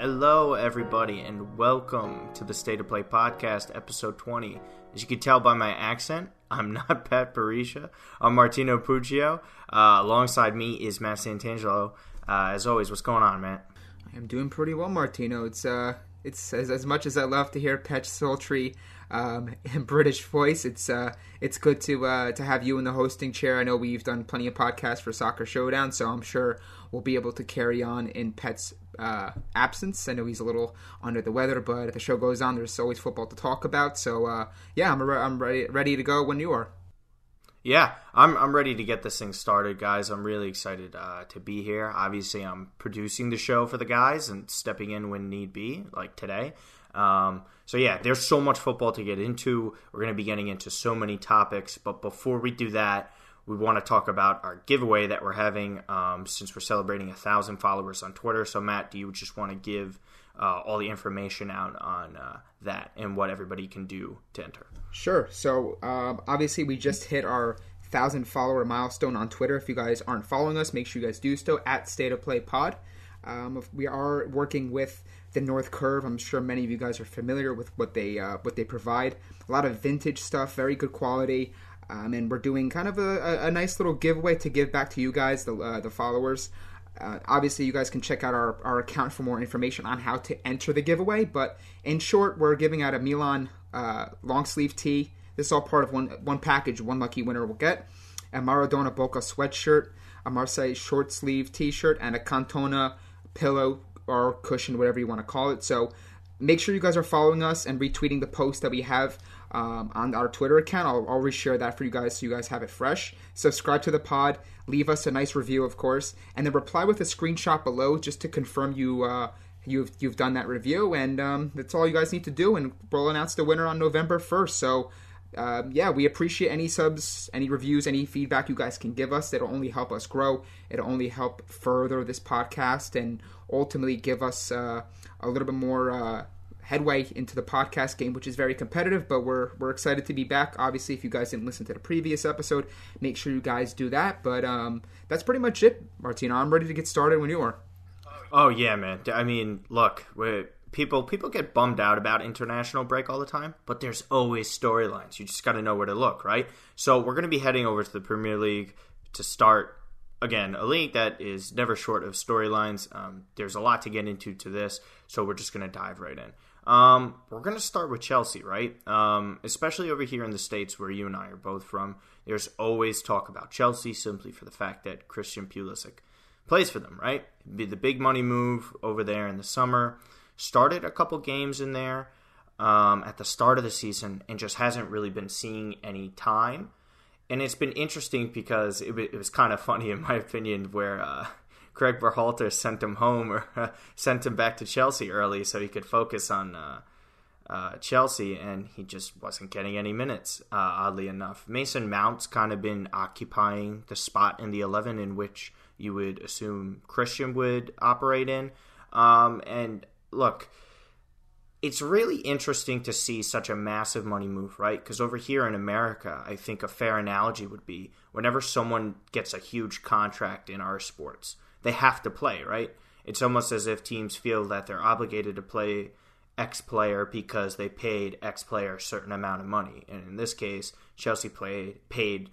Hello, everybody, and welcome to the State of Play podcast, episode 20. As you can tell by my accent, I'm not Pat Parisha. I'm Martino Puccio. Uh, alongside me is Matt Santangelo. Uh, as always, what's going on, Matt? I'm doing pretty well, Martino. It's uh, it's as, as much as I love to hear Pet's sultry um, British voice. It's uh, it's good to uh, to have you in the hosting chair. I know we've done plenty of podcasts for Soccer Showdown, so I'm sure we'll be able to carry on in Pet's uh, absence. I know he's a little under the weather, but if the show goes on, there's always football to talk about. So uh, yeah, I'm re- I'm ready ready to go when you are. Yeah, I'm I'm ready to get this thing started, guys. I'm really excited uh, to be here. Obviously, I'm producing the show for the guys and stepping in when need be, like today. Um, so yeah, there's so much football to get into. We're going to be getting into so many topics, but before we do that, we want to talk about our giveaway that we're having um, since we're celebrating a thousand followers on Twitter. So, Matt, do you just want to give uh, all the information out on uh, that and what everybody can do to enter? Sure. So, um, obviously, we just hit our thousand follower milestone on Twitter. If you guys aren't following us, make sure you guys do so at State of Play Pod. Um, we are working with the North Curve. I'm sure many of you guys are familiar with what they uh, what they provide. A lot of vintage stuff, very good quality. Um, and we're doing kind of a, a, nice little giveaway to give back to you guys, the, uh, the followers. Uh, obviously, you guys can check out our, our account for more information on how to enter the giveaway. But in short, we're giving out a Milan uh, long sleeve tee. This is all part of one one package. One lucky winner will get a Maradona Boca sweatshirt, a Marseille short sleeve T-shirt, and a Cantona pillow or cushion, whatever you want to call it. So make sure you guys are following us and retweeting the post that we have um, on our Twitter account. I'll, I'll reshare that for you guys so you guys have it fresh. Subscribe to the pod, leave us a nice review, of course, and then reply with a screenshot below just to confirm you. Uh, you've you've done that review, and um, that's all you guys need to do. And we'll announce the winner on November first. So. Um, yeah, we appreciate any subs, any reviews, any feedback you guys can give us. It'll only help us grow. It'll only help further this podcast and ultimately give us uh, a little bit more uh, headway into the podcast game, which is very competitive. But we're we're excited to be back. Obviously, if you guys didn't listen to the previous episode, make sure you guys do that. But um, that's pretty much it, Martino. I'm ready to get started when you are. Oh yeah, man. I mean, look, people people get bummed out about international break all the time, but there's always storylines. You just got to know where to look, right? So we're going to be heading over to the Premier League to start again, a league that is never short of storylines. Um, there's a lot to get into to this, so we're just going to dive right in. Um, we're going to start with Chelsea, right? Um, especially over here in the States where you and I are both from. There's always talk about Chelsea simply for the fact that Christian Pulisic plays for them, right? Be the big money move over there in the summer. Started a couple games in there um, at the start of the season and just hasn't really been seeing any time. And it's been interesting because it, it was kind of funny, in my opinion, where uh, Greg Berhalter sent him home or uh, sent him back to Chelsea early so he could focus on uh, uh, Chelsea, and he just wasn't getting any minutes. Uh, oddly enough, Mason Mount's kind of been occupying the spot in the eleven in which you would assume Christian would operate in. Um, and look, it's really interesting to see such a massive money move, right? Because over here in America, I think a fair analogy would be whenever someone gets a huge contract in our sports they have to play, right? It's almost as if teams feel that they're obligated to play X player because they paid X player a certain amount of money. And in this case, Chelsea played paid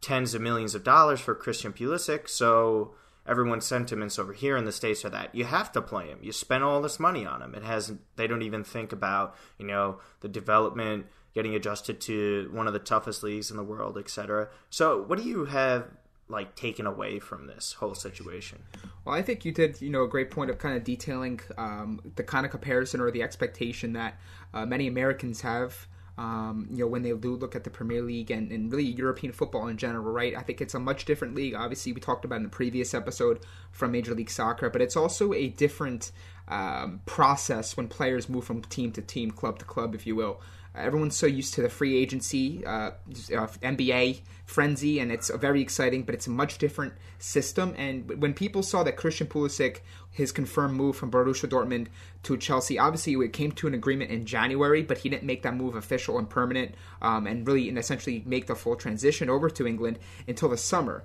tens of millions of dollars for Christian Pulisic, so everyone's sentiments over here in the states are that you have to play him. You spend all this money on him. It hasn't. They don't even think about you know the development, getting adjusted to one of the toughest leagues in the world, etc. So, what do you have like taken away from this whole situation? Well, I think you did, you know, a great point of kind of detailing um, the kind of comparison or the expectation that uh, many Americans have. Um, you know, when they do look at the Premier League and, and really European football in general, right? I think it's a much different league. Obviously, we talked about in the previous episode from Major League Soccer, but it's also a different um, process when players move from team to team, club to club, if you will. Everyone's so used to the free agency, uh, uh, NBA frenzy, and it's very exciting, but it's a much different system. And when people saw that Christian Pulisic, his confirmed move from Borussia Dortmund to Chelsea, obviously it came to an agreement in January, but he didn't make that move official and permanent, um, and really and essentially make the full transition over to England until the summer.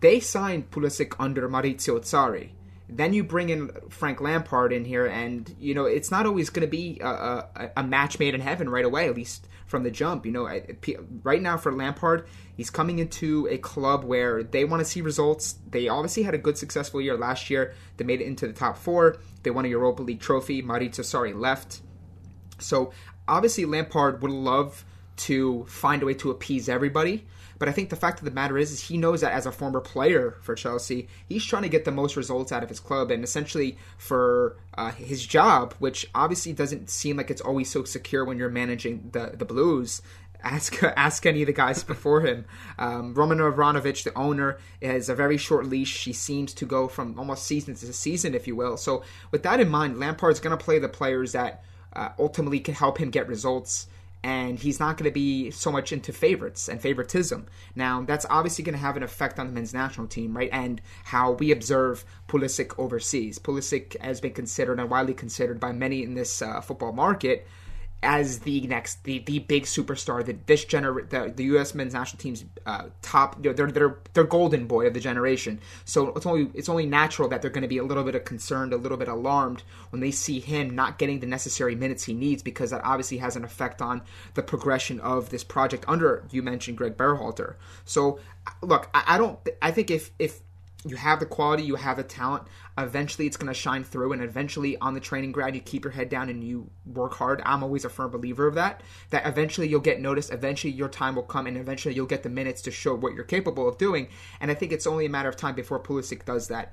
They signed Pulisic under Maurizio Sarri Then you bring in Frank Lampard in here, and you know it's not always going to be a, a, a, match made in heaven right away. At least from the jump, you know, right now for Lampard, he's coming into a club where they want to see results. They obviously had a good, successful year last year. They made it into the top four. They won a Europa League trophy. Maurizio Sarri left, so obviously Lampard would love to find a way to appease everybody. But I think the fact of the matter is, is he knows that as a former player for Chelsea, he's trying to get the most results out of his club, and essentially for uh, his job, which obviously doesn't seem like it's always so secure when you're managing the the Blues. Ask ask any of the guys before him. Um, Roman Abramovich, the owner, has a very short leash. She seems to go from almost season to season, if you will. So with that in mind, Lampard's going to play the players that uh, ultimately can help him get results and he's not going to be so much into favorites and favoritism. Now, that's obviously going to have an effect on the men's national team, right? And how we observe Pulisic overseas. Pulisic has been considered and widely considered by many in this uh, football market as the next the, the big superstar that this gener the, the U.S. men's national team's uh, top you know, they're they're they're golden boy of the generation. So it's only it's only natural that they're going to be a little bit concerned, a little bit alarmed when they see him not getting the necessary minutes he needs because that obviously has an effect on the progression of this project under you mentioned Greg Berhalter. So look, I, I don't I think if if you have the quality, you have the talent. Eventually, it's going to shine through, and eventually, on the training ground, you keep your head down and you work hard. I'm always a firm believer of that. That eventually you'll get noticed. Eventually, your time will come, and eventually, you'll get the minutes to show what you're capable of doing. And I think it's only a matter of time before Pulisic does that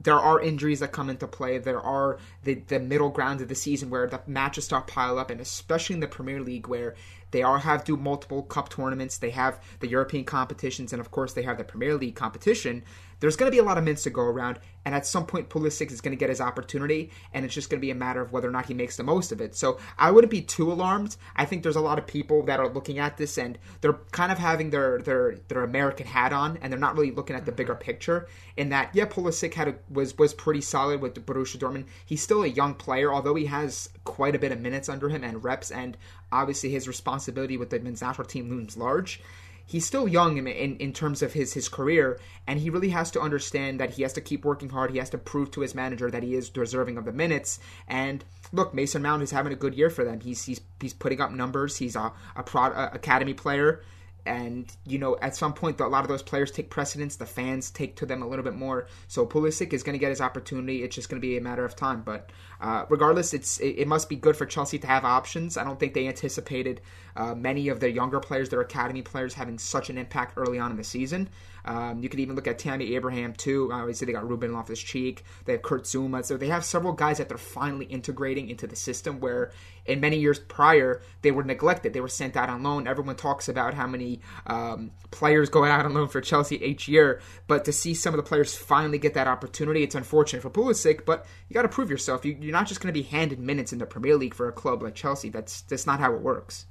there are injuries that come into play. There are the, the middle grounds of the season where the matches start pile up, and especially in the Premier League where they all have do multiple cup tournaments. They have the European competitions, and of course they have the Premier League competition. There's going to be a lot of minutes to go around, and at some point, Pulisic is going to get his opportunity, and it's just going to be a matter of whether or not he makes the most of it. So I wouldn't be too alarmed. I think there's a lot of people that are looking at this, and they're kind of having their their their American hat on, and they're not really looking at the bigger mm-hmm. picture. In that, yeah, Pulisic had a, was was pretty solid with the Borussia Dortmund. He's still a young player, although he has quite a bit of minutes under him and reps, and obviously his responsibility with the men's national team looms large he's still young in, in, in, terms of his, his career, and he really has to understand that he has to keep working hard. He has to prove to his manager that he is deserving of the minutes. And look, Mason Mount is having a good year for them. He's he's he's putting up numbers. He's a a, pro, a academy player and you know at some point a lot of those players take precedence. The fans take to them a little bit more. So Pulisic is going to get his opportunity. It's just going to be a matter of time. But uh, regardless it's it, it, must be good for Chelsea to have options. I don't think they anticipated uh, many of their younger players their academy players having such an impact early on in the season um, you could even look at Tammy Abraham too. Obviously, they got Ruben Loftus Cheek. They have Kurt Zouma. So they have several guys that they're finally integrating into the system. Where in many years prior they were neglected. They were sent out on loan. Everyone talks about how many um, players go out on loan for Chelsea each year, but to see some of the players finally get that opportunity, it's unfortunate for Pulisic. But you got to prove yourself. You, you're not just going to be handed minutes in the Premier League for a club like Chelsea. That's that's not how it works.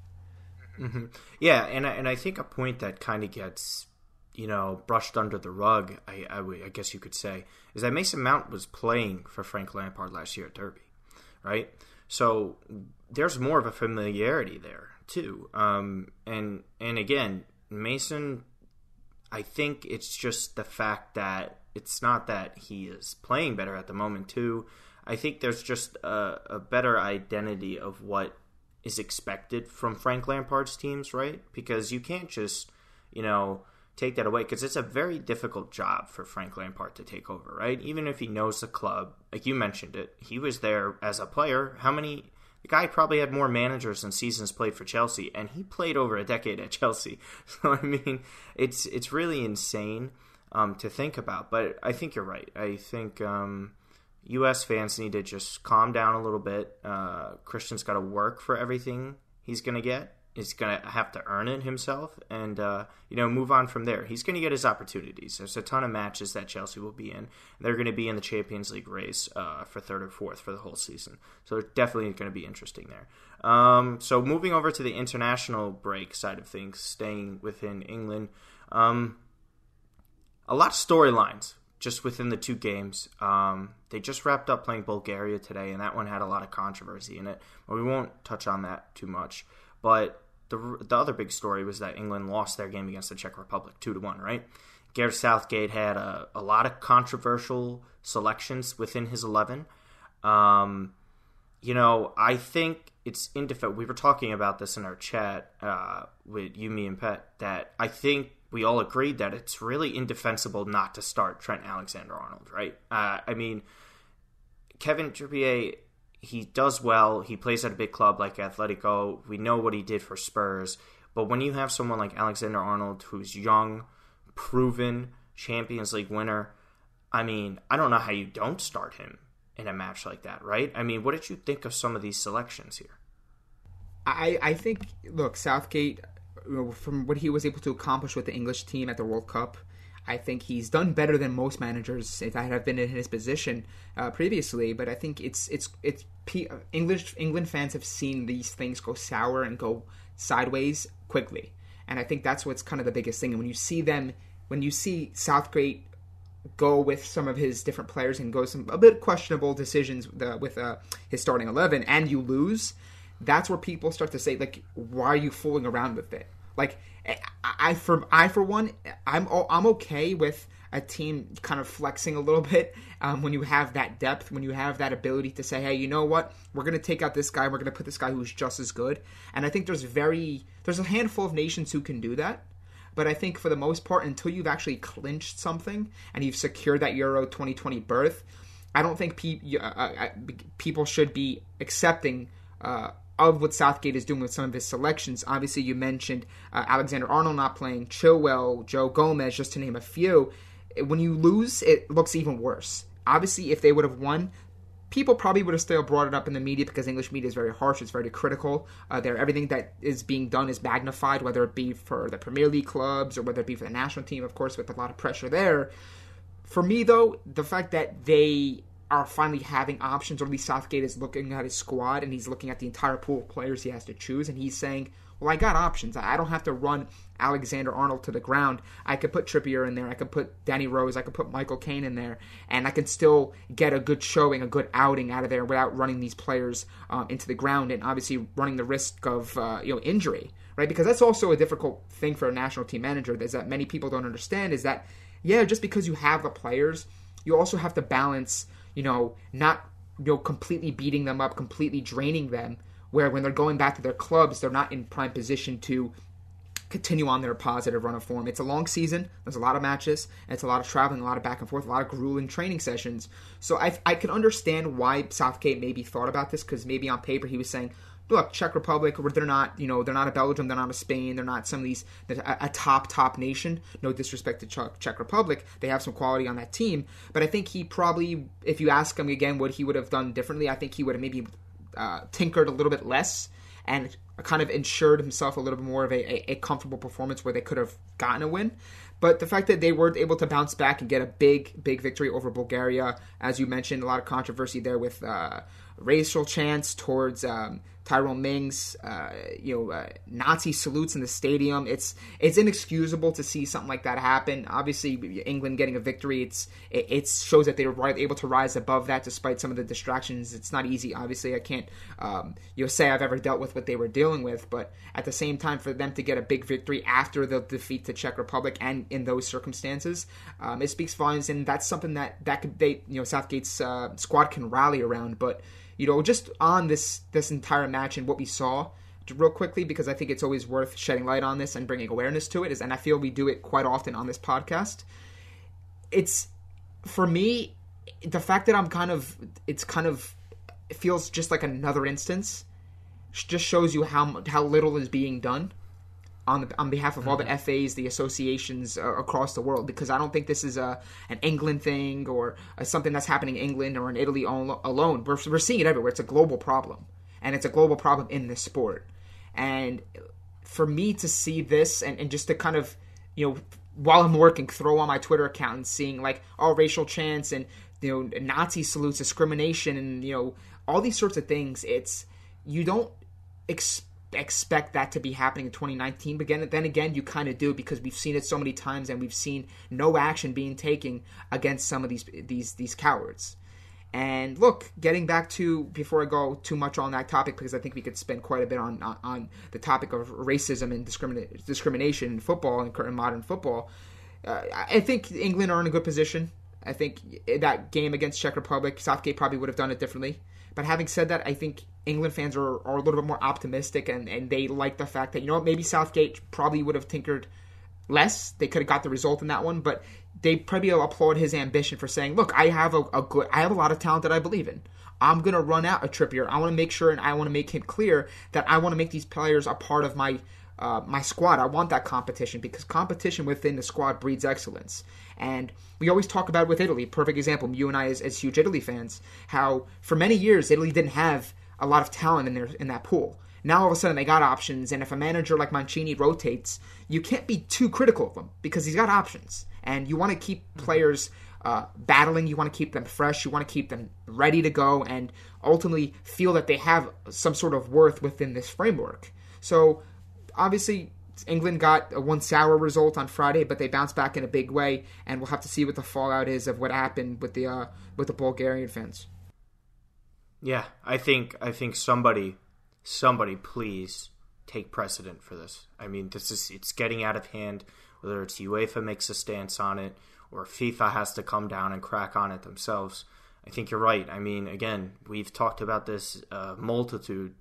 Mm-hmm. Yeah, and I, and I think a point that kind of gets you know, brushed under the rug, I, I, I, guess you could say, is that Mason Mount was playing for Frank Lampard last year at Derby, right? So there's more of a familiarity there too. Um, and and again, Mason, I think it's just the fact that it's not that he is playing better at the moment too. I think there's just a, a better identity of what is expected from Frank Lampard's teams, right? Because you can't just, you know, take that away because it's a very difficult job for Frank Lampard to take over, right? Even if he knows the club, like you mentioned it, he was there as a player. How many? The guy probably had more managers and seasons played for Chelsea, and he played over a decade at Chelsea. So I mean, it's it's really insane um, to think about. But I think you're right. I think. Um, U.S. fans need to just calm down a little bit. Uh, Christian's got to work for everything he's going to get, is going to have to earn it himself and uh, you know move on from there. He's going to get his opportunities. There's a ton of matches that Chelsea will be in. They're going to be in the Champions League race uh, for third or fourth for the whole season. So they're definitely going to be interesting there. Um, so moving over to the international break side of things, staying within England, um, a lot of storylines just within the two games. Um, they just wrapped up playing Bulgaria today, and that one had a lot of controversy in it. But we won't touch on that too much. But the the other big story was that England lost their game against the Czech Republic two to one, right? Gareth Southgate had a, a lot of controversial selections within his 11. Um, you know, I think it's indefensible. We were talking about this in our chat uh, with you, me, and Pet, that I think we all agreed that it's really indefensible not to start Trent Alexander Arnold, right? Uh, I mean, Kevin Trippier, he does well. He plays at a big club like Atletico. We know what he did for Spurs. But when you have someone like Alexander Arnold, who's young, proven Champions League winner, I mean, I don't know how you don't start him in a match like that, right? I mean, what did you think of some of these selections here? I, I think, look, Southgate, from what he was able to accomplish with the English team at the World Cup, I think he's done better than most managers if that have been in his position uh, previously. But I think it's it's it's English England fans have seen these things go sour and go sideways quickly, and I think that's what's kind of the biggest thing. And when you see them, when you see Southgate go with some of his different players and go some a bit questionable decisions with, uh, with uh, his starting eleven, and you lose, that's where people start to say like, why are you fooling around with it? Like I for I for one, I'm I'm okay with a team kind of flexing a little bit um, when you have that depth, when you have that ability to say, hey, you know what, we're going to take out this guy, we're going to put this guy who's just as good. And I think there's very there's a handful of nations who can do that. But I think for the most part, until you've actually clinched something and you've secured that Euro 2020 berth, I don't think pe- uh, uh, people should be accepting uh, of what Southgate is doing with some of his selections. Obviously, you mentioned uh, Alexander Arnold not playing, Chilwell, Joe Gomez, just to name a few. When you lose, it looks even worse. Obviously, if they would have won, people probably would have still brought it up in the media because English media is very harsh, it's very critical. Uh, there, everything that is being done is magnified, whether it be for the Premier League clubs or whether it be for the national team, of course, with a lot of pressure there. For me, though, the fact that they are finally having options, or at least Southgate is looking at his squad and he's looking at the entire pool of players he has to choose, and he's saying, Well, I got options. I don't have to run Alexander Arnold to the ground. I could put Trippier in there, I could put Danny Rose, I could put Michael Keane in there, and I can still get a good showing, a good outing out of there without running these players um, into the ground and obviously running the risk of uh, you know injury, right? Because that's also a difficult thing for a national team manager is that many people don't understand is that yeah, just because you have the players, you also have to balance you know, not you know completely beating them up, completely draining them. Where when they're going back to their clubs, they're not in prime position to continue on their positive run of form. It's a long season. There's a lot of matches. it's a lot of traveling, a lot of back and forth, a lot of grueling training sessions. So I, I can understand why Southgate maybe thought about this because maybe on paper he was saying, look, Czech Republic, where they're not, you know, they're not a Belgium, they're not a Spain, they're not some of these a, a top top nation. No disrespect to Czech, Czech Republic, they have some quality on that team, but I think he probably, if you ask him again what he would have done differently, I think he would have maybe uh, tinkered a little bit less and kind of ensured himself a little bit more of a, a, a comfortable performance where they could have gotten a win. But the fact that they were able to bounce back and get a big, big victory over Bulgaria, as you mentioned, a lot of controversy there with uh, racial chants towards um, Tyrone Mings, uh, you know, uh, Nazi salutes in the stadium. It's it's inexcusable to see something like that happen. Obviously, England getting a victory, it's it, it shows that they were able to rise above that despite some of the distractions. It's not easy. Obviously, I can't um, you know say I've ever dealt with what they were dealing with, but at the same time, for them to get a big victory after the defeat to Czech Republic and in those circumstances, um, it speaks volumes, and that's something that that could they you know Southgate's uh, squad can rally around, but you know, just on this this entire match and what we saw, real quickly because I think it's always worth shedding light on this and bringing awareness to it. Is and I feel we do it quite often on this podcast. It's for me the fact that I'm kind of it's kind of it feels just like another instance just shows you how how little is being done on the, on behalf of all the mm-hmm. FAs, the associations uh, across the world, because I don't think this is a an England thing or a, something that's happening in England or in Italy alone. We're we're seeing it everywhere. It's a global problem, and it's a global problem in this sport. And for me to see this and, and just to kind of you know while I'm working, throw on my Twitter account and seeing like all racial chants and you know Nazi salutes, discrimination, and you know all these sorts of things. It's you don't expect expect that to be happening in 2019. But again, then again, you kind of do because we've seen it so many times, and we've seen no action being taken against some of these these these cowards. And look, getting back to before I go too much on that topic, because I think we could spend quite a bit on on, on the topic of racism and discrimination in football and current modern football. uh, I think England are in a good position. I think that game against Czech Republic, Southgate probably would have done it differently. But having said that, I think England fans are, are a little bit more optimistic and, and they like the fact that, you know, maybe Southgate probably would have tinkered less. They could have got the result in that one, but they probably applaud his ambition for saying, look, I have a, a good, I have a lot of talent that I believe in. I'm going to run out a Trippier. I want to make sure and I want to make him clear that I want to make these players a part of my uh, my squad. I want that competition because competition within the squad breeds excellence. And we always talk about it with Italy. Perfect example. You and I, as, as huge Italy fans, how for many years Italy didn't have a lot of talent in their in that pool. Now all of a sudden they got options, and if a manager like Mancini rotates, you can't be too critical of him because he's got options, and you want to keep players uh, battling. You want to keep them fresh. You want to keep them ready to go, and ultimately feel that they have some sort of worth within this framework. So obviously England got a one sour result on Friday, but they bounced back in a big way, and we'll have to see what the fallout is of what happened with the uh, with the Bulgarian fans. Yeah, I think I think somebody somebody please take precedent for this. I mean, this is it's getting out of hand. Whether it's UEFA makes a stance on it or FIFA has to come down and crack on it themselves. I think you're right. I mean, again, we've talked about this uh, multitude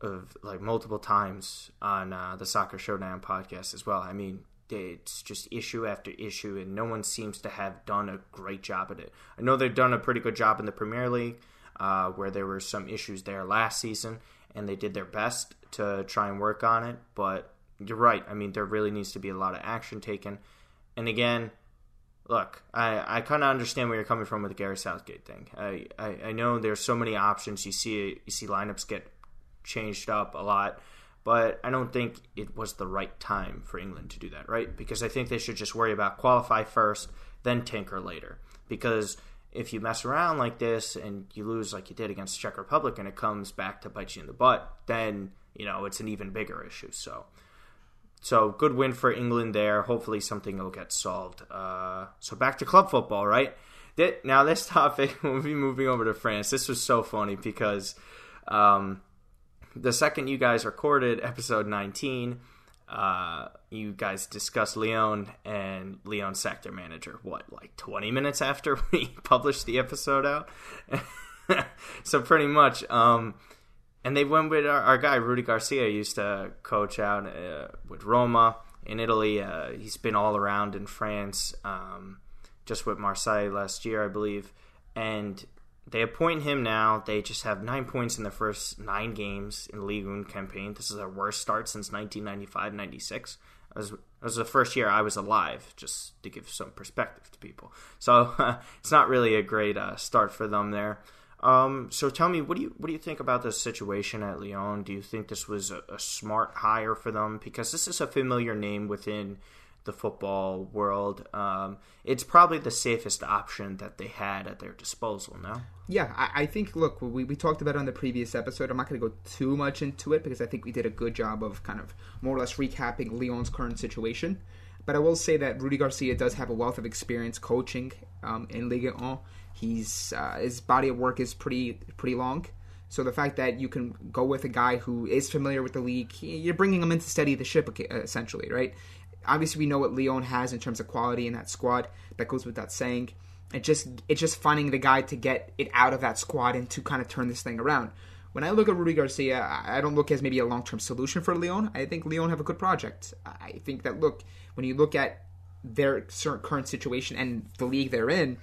of like multiple times on uh, the Soccer Showdown podcast as well. I mean, it's just issue after issue, and no one seems to have done a great job at it. I know they've done a pretty good job in the Premier League, uh, where there were some issues there last season, and they did their best to try and work on it. But you're right. I mean, there really needs to be a lot of action taken. And again, look, I, I kind of understand where you're coming from with the Gary Southgate thing. I, I, I know there's so many options. You see you see lineups get changed up a lot, but I don't think it was the right time for England to do that, right? Because I think they should just worry about qualify first, then tinker later. Because if you mess around like this and you lose like you did against Czech Republic and it comes back to bite you in the butt, then you know it's an even bigger issue. So, so good win for England there. Hopefully something will get solved. Uh, so back to club football, right? Now this topic we'll be moving over to France. This was so funny because. Um, the second you guys recorded episode 19, uh, you guys discussed Leon and Lyon sector manager. What, like 20 minutes after we published the episode out? so pretty much. Um, and they went with our, our, guy Rudy Garcia. Used to coach out uh, with Roma in Italy. Uh, he's been all around in France, um, just with Marseille last year, I believe. And they appoint him now. They just have nine points in the first nine games in the Ligue 1 campaign. This is their worst start since 1995 96. It was, it was the first year I was alive, just to give some perspective to people. So uh, it's not really a great uh, start for them there. Um, so tell me, what do you what do you think about this situation at Lyon? Do you think this was a, a smart hire for them? Because this is a familiar name within the football world. Um, it's probably the safest option that they had at their disposal now. Yeah, I, I think, look, we, we talked about it on the previous episode. I'm not going to go too much into it because I think we did a good job of kind of more or less recapping Leon's current situation. But I will say that Rudy Garcia does have a wealth of experience coaching um, in Ligue 1. He's uh, his body of work is pretty pretty long. So the fact that you can go with a guy who is familiar with the league, you're bringing him in to steady the ship essentially, right? Obviously we know what Lyon has in terms of quality in that squad. That goes with that saying. It just it's just finding the guy to get it out of that squad and to kind of turn this thing around. When I look at Rudy Garcia, I don't look as maybe a long term solution for Lyon. I think Lyon have a good project. I think that look when you look at their current situation and the league they're in,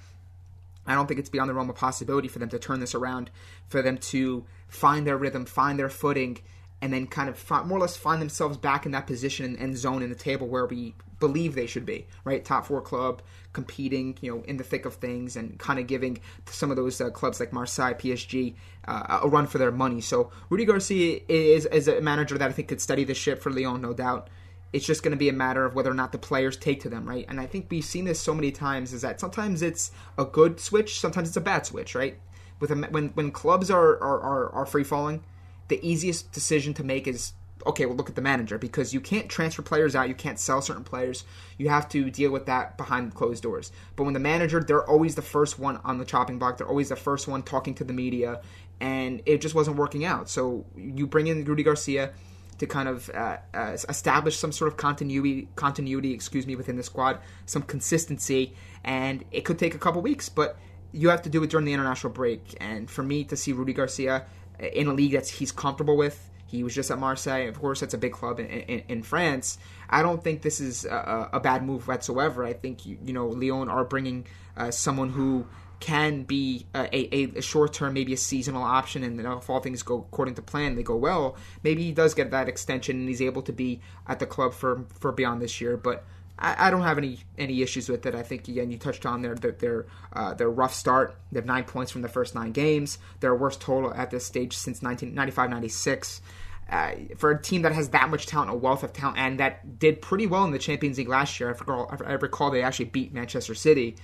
I don't think it's beyond the realm of possibility for them to turn this around, for them to find their rhythm, find their footing, and then kind of more or less find themselves back in that position and zone in the table where we believe they should be, right? Top four club, competing, you know, in the thick of things, and kind of giving some of those uh, clubs like Marseille, PSG, uh, a run for their money. So Rudy Garcia is, is a manager that I think could steady the ship for Lyon, no doubt. It's just going to be a matter of whether or not the players take to them, right? And I think we've seen this so many times is that sometimes it's a good switch, sometimes it's a bad switch, right? With a, when when clubs are are, are, are free falling the easiest decision to make is okay, well, look at the manager because you can't transfer players out, you can't sell certain players. You have to deal with that behind closed doors. But when the manager, they're always the first one on the chopping block, they're always the first one talking to the media, and it just wasn't working out. So you bring in Rudy Garcia. to kind of uh, uh, establish some sort of continuity, continuity, excuse me, within the squad, some consistency, and it could take a couple weeks, but you have to do it during the international break. And for me to see Rudy Garcia in a league that he's comfortable with, he was just at Marseille. Of course, that's a big club in, in, in France. I don't think this is a, a, bad move whatsoever. I think you, you know Lyon are bringing uh, someone who can be a, a, a short term, maybe a seasonal option, and if all things go according to plan, they go well, maybe he does get that extension and he's able to be at the club for for beyond this year. But I, I don't have any any issues with it. I think again you touched on their their uh, their rough start. They have nine points from the first nine games. Their worst total at this stage since 1995-96. Uh, for a team that has that much talent, a wealth of talent, and that did pretty well in the Champions League last year. I recall, I recall they actually beat Manchester City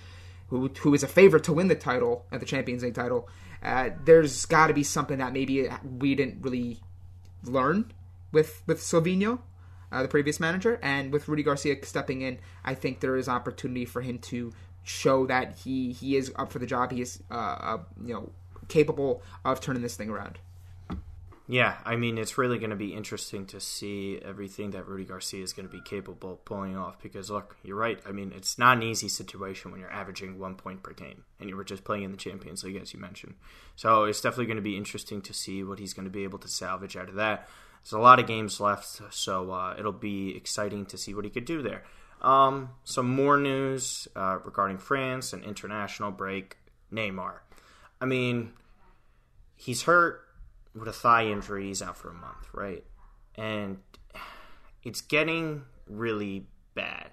who who is a favorite to win the title, at the Champions League title, uh, there's got to be something that maybe we didn't really learn with with Sylvinho, uh, the previous manager, and with Rudy Garcia stepping in, I think there is opportunity for him to show that he he is up for the job. He is uh, uh you know capable of turning this thing around. Yeah, I mean, it's really going to be interesting to see everything that Rudy Garcia is going to be capable of pulling off. Because look, you're right. I mean, it's not an easy situation when you're averaging one point per game, and you were just playing in the Champions League, as you mentioned. So it's definitely going to be interesting to see what he's going to be able to salvage out of that. There's a lot of games left, so uh, it'll be exciting to see what he could do there. Um, some more news uh, regarding France and international break. Neymar. I mean, he's hurt with a thigh injury, he's out for a month, right? And it's getting really bad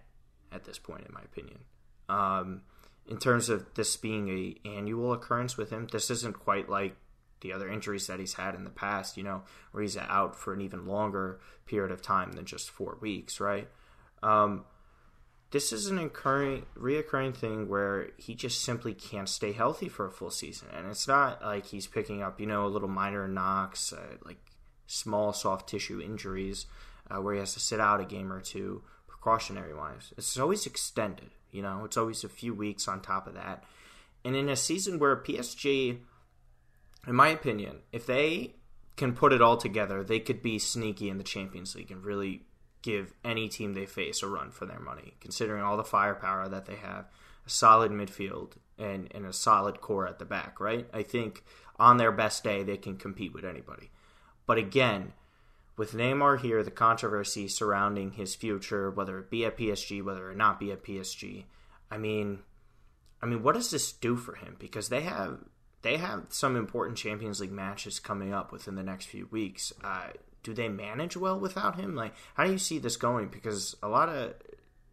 at this point, in my opinion. Um, in terms of this being a annual occurrence with him, this isn't quite like the other injuries that he's had in the past, you know, where he's out for an even longer period of time than just four weeks, right? Um, this is an occurring, reoccurring thing where he just simply can't stay healthy for a full season, and it's not like he's picking up, you know, a little minor knocks, uh, like small soft tissue injuries, uh, where he has to sit out a game or two, precautionary wise. It's always extended, you know. It's always a few weeks on top of that, and in a season where PSG, in my opinion, if they can put it all together, they could be sneaky in the Champions League and really give any team they face a run for their money, considering all the firepower that they have, a solid midfield, and, and a solid core at the back, right? I think on their best day, they can compete with anybody. But again, with Neymar here, the controversy surrounding his future, whether it be at PSG, whether it not be at PSG, I mean, I mean, what does this do for him? Because they have they have some important Champions League matches coming up within the next few weeks. Uh, do they manage well without him? Like, how do you see this going? Because a lot of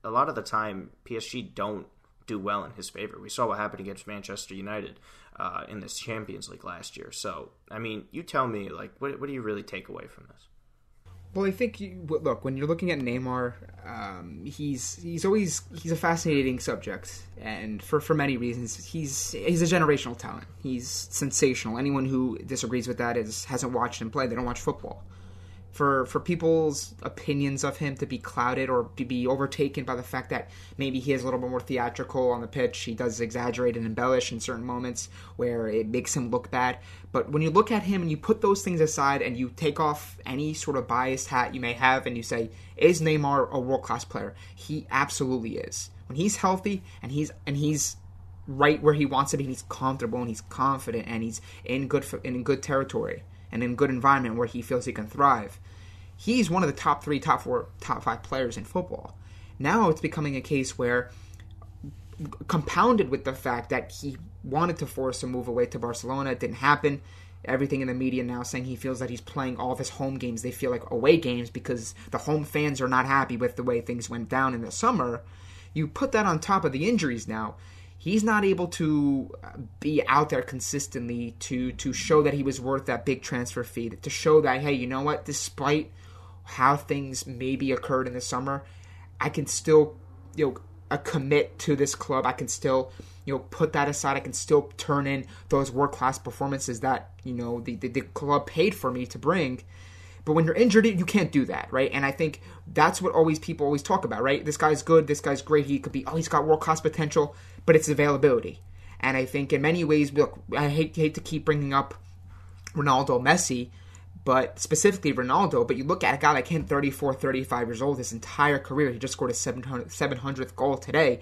a lot of the time, PSG don't do well in his favor. We saw what happened against Manchester United uh, in this Champions League last year. So, I mean, you tell me, like, what, what do you really take away from this? Well, I think you, look when you're looking at Neymar, um, he's he's always he's a fascinating subject, and for, for many reasons, he's he's a generational talent. He's sensational. Anyone who disagrees with that is hasn't watched him play. They don't watch football for for people's opinions of him to be clouded or to be overtaken by the fact that maybe he is a little bit more theatrical on the pitch. He does exaggerate and embellish in certain moments where it makes him look bad. But when you look at him and you put those things aside and you take off any sort of biased hat you may have and you say, is Neymar a world class player? He absolutely is. When he's healthy and he's and he's right where he wants to be, and he's comfortable and he's confident and he's in good in good territory and in good environment where he feels he can thrive. He's one of the top three, top four, top five players in football. Now it's becoming a case where, compounded with the fact that he wanted to force a move away to Barcelona, it didn't happen. Everything in the media now saying he feels that he's playing all of his home games. They feel like away games because the home fans are not happy with the way things went down in the summer. You put that on top of the injuries now he's not able to uh, be out there consistently to to show that he was worth that big transfer fee to show that hey you know what despite how things maybe occurred in the summer i can still you know a commit to this club i can still you know put that aside i can still turn in those world class performances that you know the, the, the club paid for me to bring but when you're injured, you can't do that, right? And I think that's what always people always talk about, right? This guy's good, this guy's great, he could be, oh, he's got world class potential, but it's availability. And I think in many ways, look, I hate, hate to keep bringing up Ronaldo, Messi, but specifically Ronaldo. But you look at a guy like him, 34, 35 years old, his entire career, he just scored his 700, 700th goal today.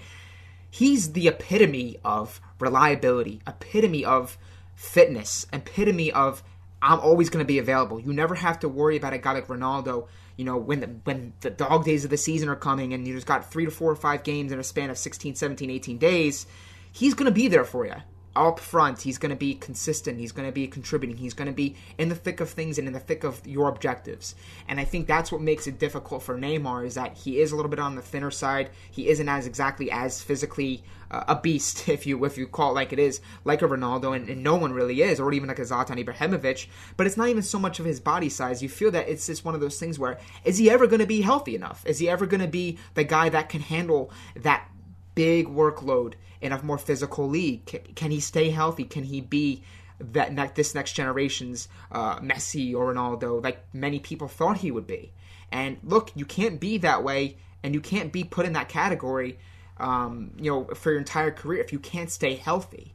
He's the epitome of reliability, epitome of fitness, epitome of I'm always going to be available. You never have to worry about a guy like Ronaldo. You know, when the, when the dog days of the season are coming and you just got three to four or five games in a span of 16, 17, 18 days, he's going to be there for you up front. He's going to be consistent. He's going to be contributing. He's going to be in the thick of things and in the thick of your objectives. And I think that's what makes it difficult for Neymar is that he is a little bit on the thinner side. He isn't as exactly as physically uh, a beast, if you if you call it like it is, like a Ronaldo, and, and, no one really is, or even like a Zlatan Ibrahimovic. But it's not even so much of his body size. You feel that it's just one of those things where is he ever going to be healthy enough? Is he ever going to be the guy that can handle that big workload in a more physical league? Can, can he stay healthy? Can he be that ne- this next generation's uh, Messi or Ronaldo, like many people thought he would be? And look, you can't be that way, and you can't be put in that category, um, you know, for your entire career if you can't stay healthy.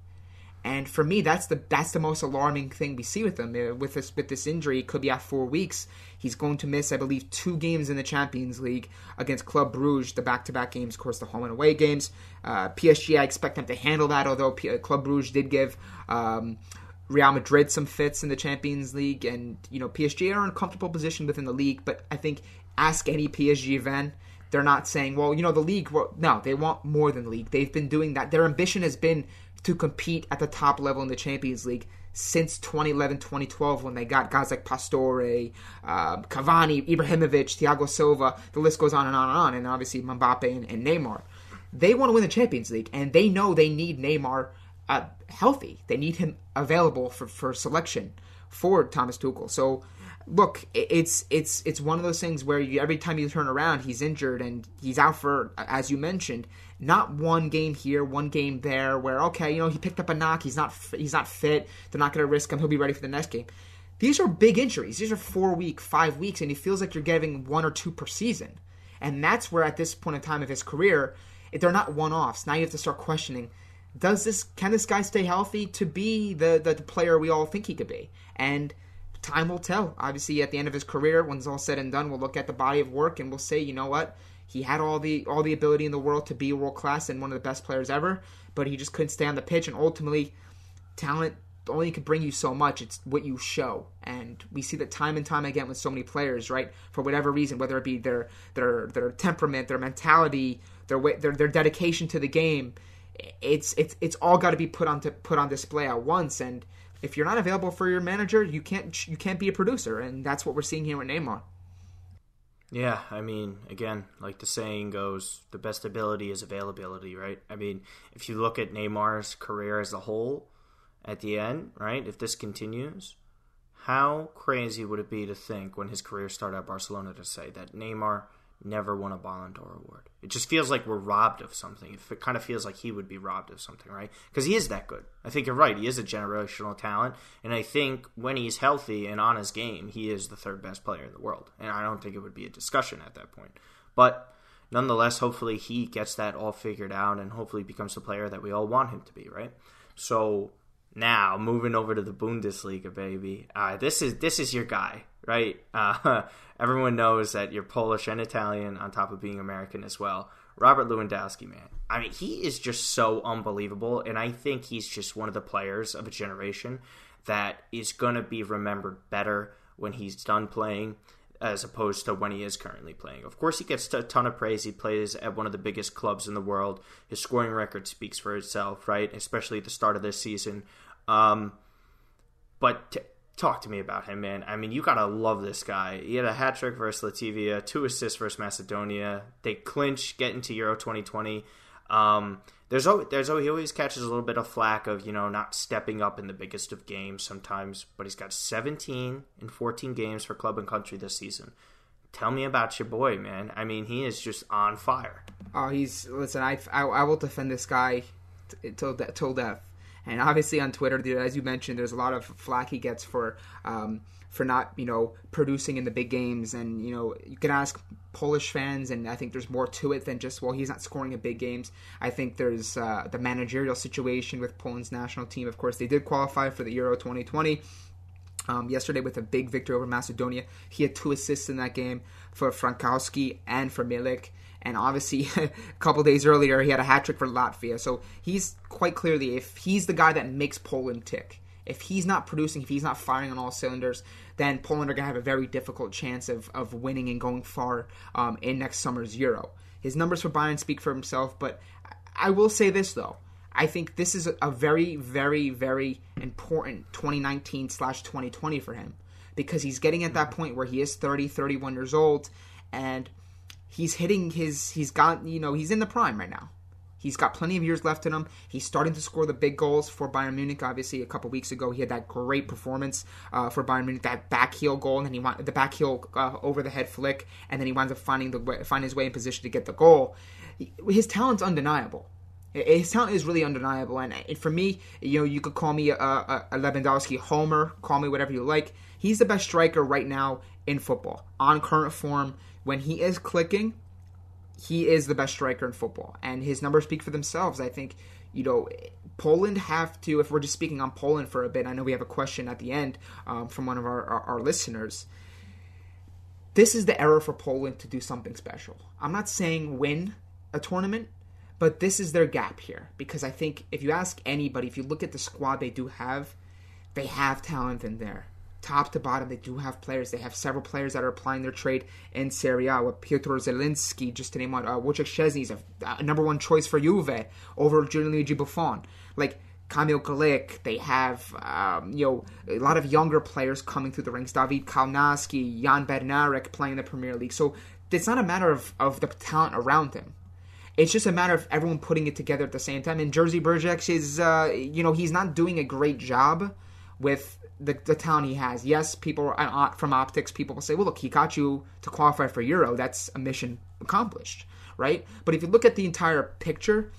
And for me, that's the that's the most alarming thing we see with him. Uh, with this with this injury, could be at four weeks. He's going to miss, I believe, two games in the Champions League against Club Bruges, the back-to-back games, of course, the home and away games. Uh, PSG, I expect them to handle that. Although P- uh, Club Bruges did give um, Real Madrid some fits in the Champions League, and you know PSG are in a comfortable position within the league. But I think ask any PSG fan they're not saying, well, you know, the league. Well, no, they want more than the league. They've been doing that. Their ambition has been to compete at the top level in the Champions League since 2011 2012 when they got guys like Pastore, uh, Cavani, Ibrahimovic, Thiago Silva. The list goes on and on and on. And obviously Mbappe and, and Neymar. They want to win the Champions League, and they know they need Neymar uh, healthy. They need him available for, for selection for Thomas Tuchel. So look, it's it's it's one of those things where you, every time you turn around, he's injured and he's out for, as you mentioned, not one game here, one game there. Where okay, you know he picked up a knock, he's not he's not fit. They're not going to risk him. He'll be ready for the next game. These are big injuries. These are four week, five weeks, and he feels like you're getting one or two per season. And that's where, at this point in time of his career, they're not one offs. Now you have to start questioning: Does this can this guy stay healthy to be the, the the player we all think he could be? And time will tell. Obviously, at the end of his career, when it's all said and done, we'll look at the body of work and we'll say, you know what, he had all the all the ability in the world to be world class and one of the best players ever, but he just couldn't stay on the pitch. And ultimately, talent only can bring you so much. It's what you show, and we see that time and time again with so many players, right? For whatever reason, whether it be their their their temperament, their mentality, their way, their their dedication to the game, it's it's it's all got to be put on to put on display at once and if you're not available for your manager, you can't you can't be a producer, and that's what we're seeing here with Neymar. Yeah, I mean, again, like the saying goes, the best ability is availability, right? I mean, if you look at Neymar's career as a whole, at the end, right? If this continues, how crazy would it be to think when his career started at Barcelona to say that Neymar never won a Ballon d'Or award. It just feels like we're robbed of something. It kind of feels like he would be robbed of something, right? Because he is that good. I think you're right. He is a generational talent, and I think when he's healthy and on his game, he is the third best player in the world. And I don't think it would be a discussion at that point. But nonetheless, hopefully he gets that all figured out, and hopefully becomes the player that we all want him to be, right? So now moving over to the Bundesliga, baby. Uh, this is this is your guy, right? Uh, everyone knows that you're Polish and Italian on top of being American as well. Robert Lewandowski, man. I mean, he is just so unbelievable, and I think he's just one of the players of a generation that is going to be remembered better when he's done playing as opposed to when he is currently playing. Of course, he gets a ton of praise. He plays at one of the biggest clubs in the world. His scoring record speaks for itself, right? Especially at the start of this season. Um, but t- talk to me about him, man. I mean, you gotta love this guy. He had a hat trick versus Latvia, two assists versus Macedonia. They clinch, get into Euro 2020. Um, there's always, there's always, he always catches a little bit of flack of you know not stepping up in the biggest of games sometimes, but he's got 17 in 14 games for club and country this season. Tell me about your boy, man. I mean, he is just on fire. Oh, he's listen. I, I, I will defend this guy till till death. And obviously on Twitter, as you mentioned, there's a lot of flack he gets for um, for not you know producing in the big games. And you know you can ask Polish fans, and I think there's more to it than just well he's not scoring in big games. I think there's uh, the managerial situation with Poland's national team. Of course, they did qualify for the Euro 2020. um, yesterday with a big victory over Macedonia. He had two assists in that game for Frankowski and for Milik. And obviously, a couple days earlier, he had a hat trick for Latvia. So he's quite clearly, if he's the guy that makes Poland tick, if he's not producing, if he's not firing on all cylinders, then Poland are going to have a very difficult chance of, of winning and going far um, in next summer's Euro. His numbers for Bayern speak for himself, but I will say this, though. I think this is a very, very, very important 2019 slash 2020 for him because he's getting at that point where he is 30, 31 years old, and he's hitting his, he's got, you know, he's in the prime right now. He's got plenty of years left in him. He's starting to score the big goals for Bayern Munich. Obviously, a couple weeks ago, he had that great performance uh, for Bayern Munich, that back heel goal, and then he went the back heel uh, over the head flick, and then he winds up finding the find his way in position to get the goal. His talent's undeniable. His talent is really undeniable, and for me, you know, you could call me a, a, a Lewandowski homer, call me whatever you like. He's the best striker right now in football on current form. When he is clicking, he is the best striker in football, and his numbers speak for themselves. I think, you know, Poland have to, if we're just speaking on Poland for a bit, I know we have a question at the end um, from one of our, our, our listeners. This is the era for Poland to do something special. I'm not saying win a tournament, but this is their gap here because I think if you ask anybody, if you look at the squad they do have, they have talent in there top to bottom, they do have players. They have several players that are applying their trade in Serie A. With Piotr Zielinski, just to name one. Uh, Wojciech Szczesny is a, a, number one choice for Juve over Gianluigi Buffon. Like Kamil Glik, they have um, you know a lot of younger players coming through the ranks. Dawid Kownacki, Jan Bednarek playing in the Premier League. So it's not a matter of, of the talent around him. It's just a matter of everyone putting it together at the same time. And Jerzy Brzeczek is, uh, you know, he's not doing a great job with the, the talent he has. Yes, people uh, from optics, people will say, well, look, he got you to qualify for Euro. That's a mission accomplished, right? But if you look at the entire picture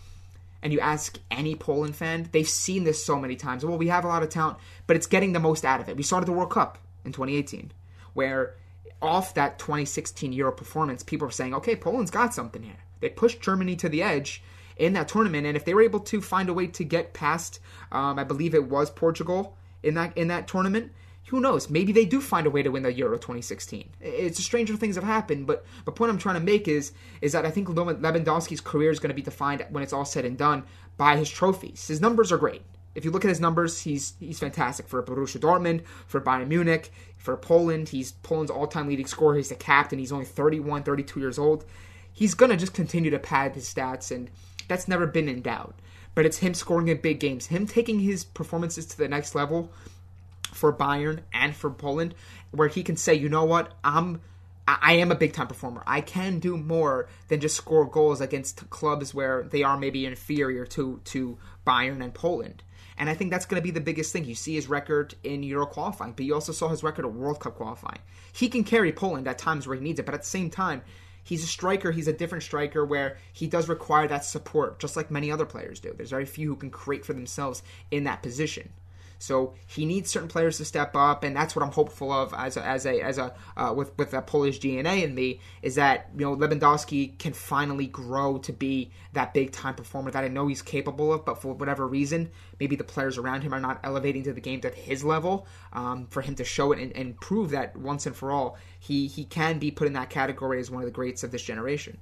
and you ask any Poland fan, they've seen this so many times. Well, we have a lot of talent, but it's getting the most out of it. We saw it at the World Cup in 2018, where off that 2016 Euro performance, people were saying, okay, Poland's got something here. They pushed Germany to the edge in that tournament, and if they were able to find a way to get past, um, I believe it was Portugal in that in that tournament. Who knows? Maybe they do find a way to win the Euro 2016. It's a stranger things have happened, but the point I'm trying to make is is that I think Lewandowski's career is going to be defined when it's all said and done by his trophies. His numbers are great. If you look at his numbers, he's he's fantastic for Borussia Dortmund, for Bayern Munich, for Poland. He's Poland's all-time leading scorer. He's the captain. He's only 31, 32 years old. He's going to just continue to pad his stats, and that's never been in doubt but it's him scoring in big games, him taking his performances to the next level for Bayern and for Poland, where he can say, you know what, I'm I am a big time performer. I can do more than just score goals against clubs where they are maybe inferior to to Bayern and Poland. And I think that's going to be the biggest thing. You see his record in Euro qualifying, but you also saw his record at World Cup qualifying. He can carry Poland at times where he needs it, but at the same time, he's a striker. He's a different striker where he does require that support, just like many other players do. There's very few who can create for themselves in that position. So he needs certain players to step up, and that's what I'm hopeful of as a, as a as a uh, with with that Polish DNA in me is that you know Lewandowski can finally grow to be that big time performer that I know he's capable of, but for whatever reason, maybe the players around him are not elevating to the game to his level um, for him to show it and, and prove that once and for all he he can be put in that category as one of the greats of this generation.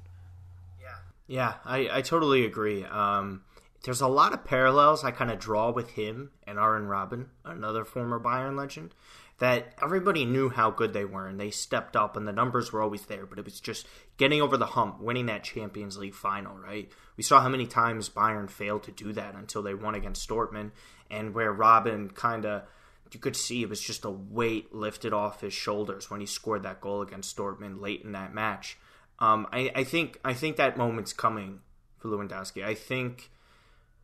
Yeah, yeah, I I totally agree. Um, there's a lot of parallels I kind of draw with him and Arjen Robben, another former Bayern legend, that everybody knew how good they were and they stepped up and the numbers were always there, but it was just getting over the hump, winning that Champions League final, right? We saw how many times Bayern failed to do that until they won against Dortmund and where Robben kind of you could see it was just a weight lifted off his shoulders when he scored that goal against Dortmund late in that match. Um, I, I think I think that moment's coming for Lewandowski. I think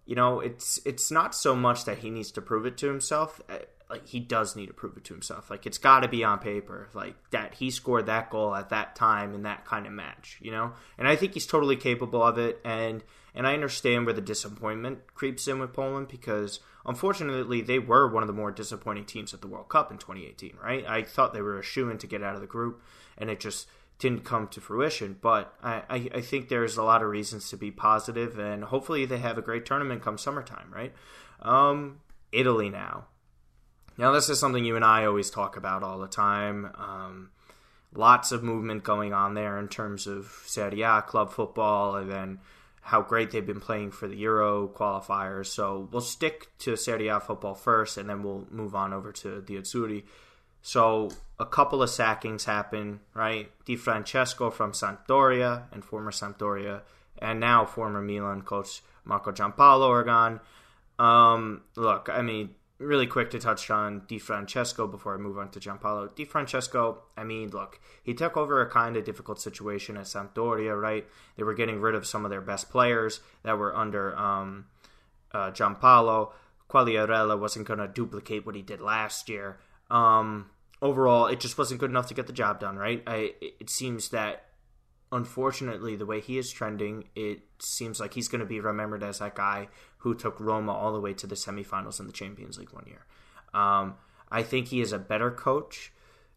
you know, it's it's not so much that he needs to prove it to himself. Uh, like he does need to prove it to himself. Like it's got to be on paper, like that he scored that goal at that time in that kind of match, you know. And I think he's totally capable of it. And and I understand where the disappointment creeps in with Poland because unfortunately they were one of the more disappointing teams at the World Cup in 2018. Right? I thought they were a shoe in to get out of the group, and it just didn't come to fruition. But I, I, think there's a lot of reasons to be positive, and hopefully they have a great tournament come summertime, right? Um, Italy now. Now, this is something you and I always talk about all the time. Um, lots of movement going on there in terms of Serie A club football, and then how great they've been playing for the Euro qualifiers. So we'll stick to Serie A football first, and then we'll move on over to the Azzurri. So a couple of sackings happen, right? Di Francesco from Sampdoria and former Sampdoria, and now former Milan coach Marco Giampaolo Organ. Um, look, I mean, really quick to touch on Di Francesco before I move on to Giampaolo. Di Francesco, I mean, look, he took over a kind of difficult situation at Sampdoria, right? They were getting rid of some of their best players that were under um, uh, Giampaolo. Quagliarella wasn't going to duplicate what he did last year. Um, overall, it just wasn't good enough to get the job done, right? I, it seems that unfortunately, the way he is trending, it seems like he's going to be remembered as that guy who took Roma all the way to the semifinals in the Champions League one year. Um, I think he is a better coach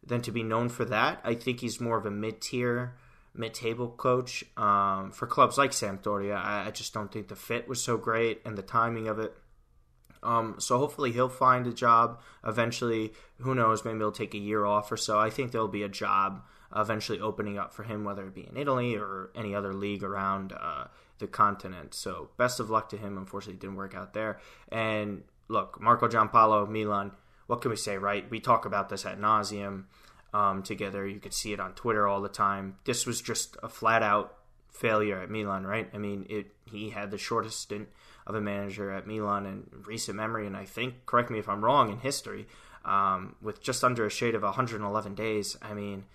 than to be known for that. I think he's more of a mid tier, mid table coach. Um, for clubs like Sampdoria, I, I, just don't think the fit was so great and the timing of it. Um, so hopefully he'll find a job eventually. Who knows? Maybe he'll take a year off or so. I think there'll be a job eventually opening up for him, whether it be in Italy or any other league around uh, the continent. So best of luck to him. Unfortunately, didn't work out there. And look, Marco Giampaolo, Milan. What can we say, right? We talk about this at nauseum um, together. You could see it on Twitter all the time. This was just a flat out failure at Milan, right? I mean, it. He had the shortest stint of a manager at Milan in recent memory, and I think, correct me if I'm wrong, in history, um, with just under a shade of 111 days. I mean,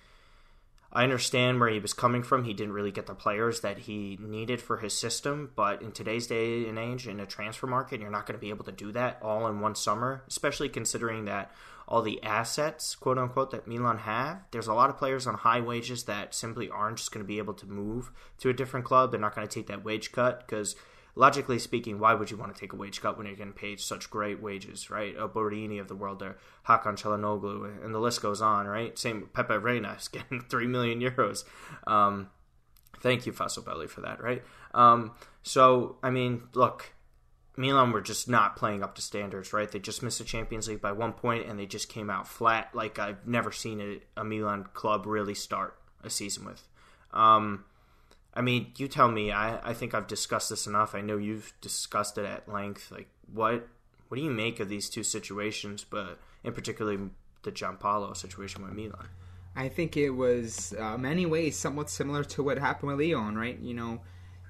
I understand where he was coming from. He didn't really get the players that he needed for his system, but in today's day and age, in a transfer market, you're not going to be able to do that all in one summer, especially considering that all the assets, quote unquote, that Milan have. There's a lot of players on high wages that simply aren't just going to be able to move to a different club. They're not going to take that wage cut because logically speaking, why would you want to take a wage cut when you're getting paid such great wages, right? A Borini of the world there, Hakan Calhanoglu, and the list goes on, right? Same Pepe Reina is getting 3 million euros. Um, thank you, Belli, for that, right? Um, so, I mean, look, Milan were just not playing up to standards, right? They just missed the Champions League by one point, and they just came out flat. Like I've never seen a, a Milan club really start a season with. Um, I mean, you tell me. I, I think I've discussed this enough. I know you've discussed it at length. Like, what what do you make of these two situations, but in particular the Giampaolo situation with Milan? I think it was uh, many ways somewhat similar to what happened with Leon, right? You know,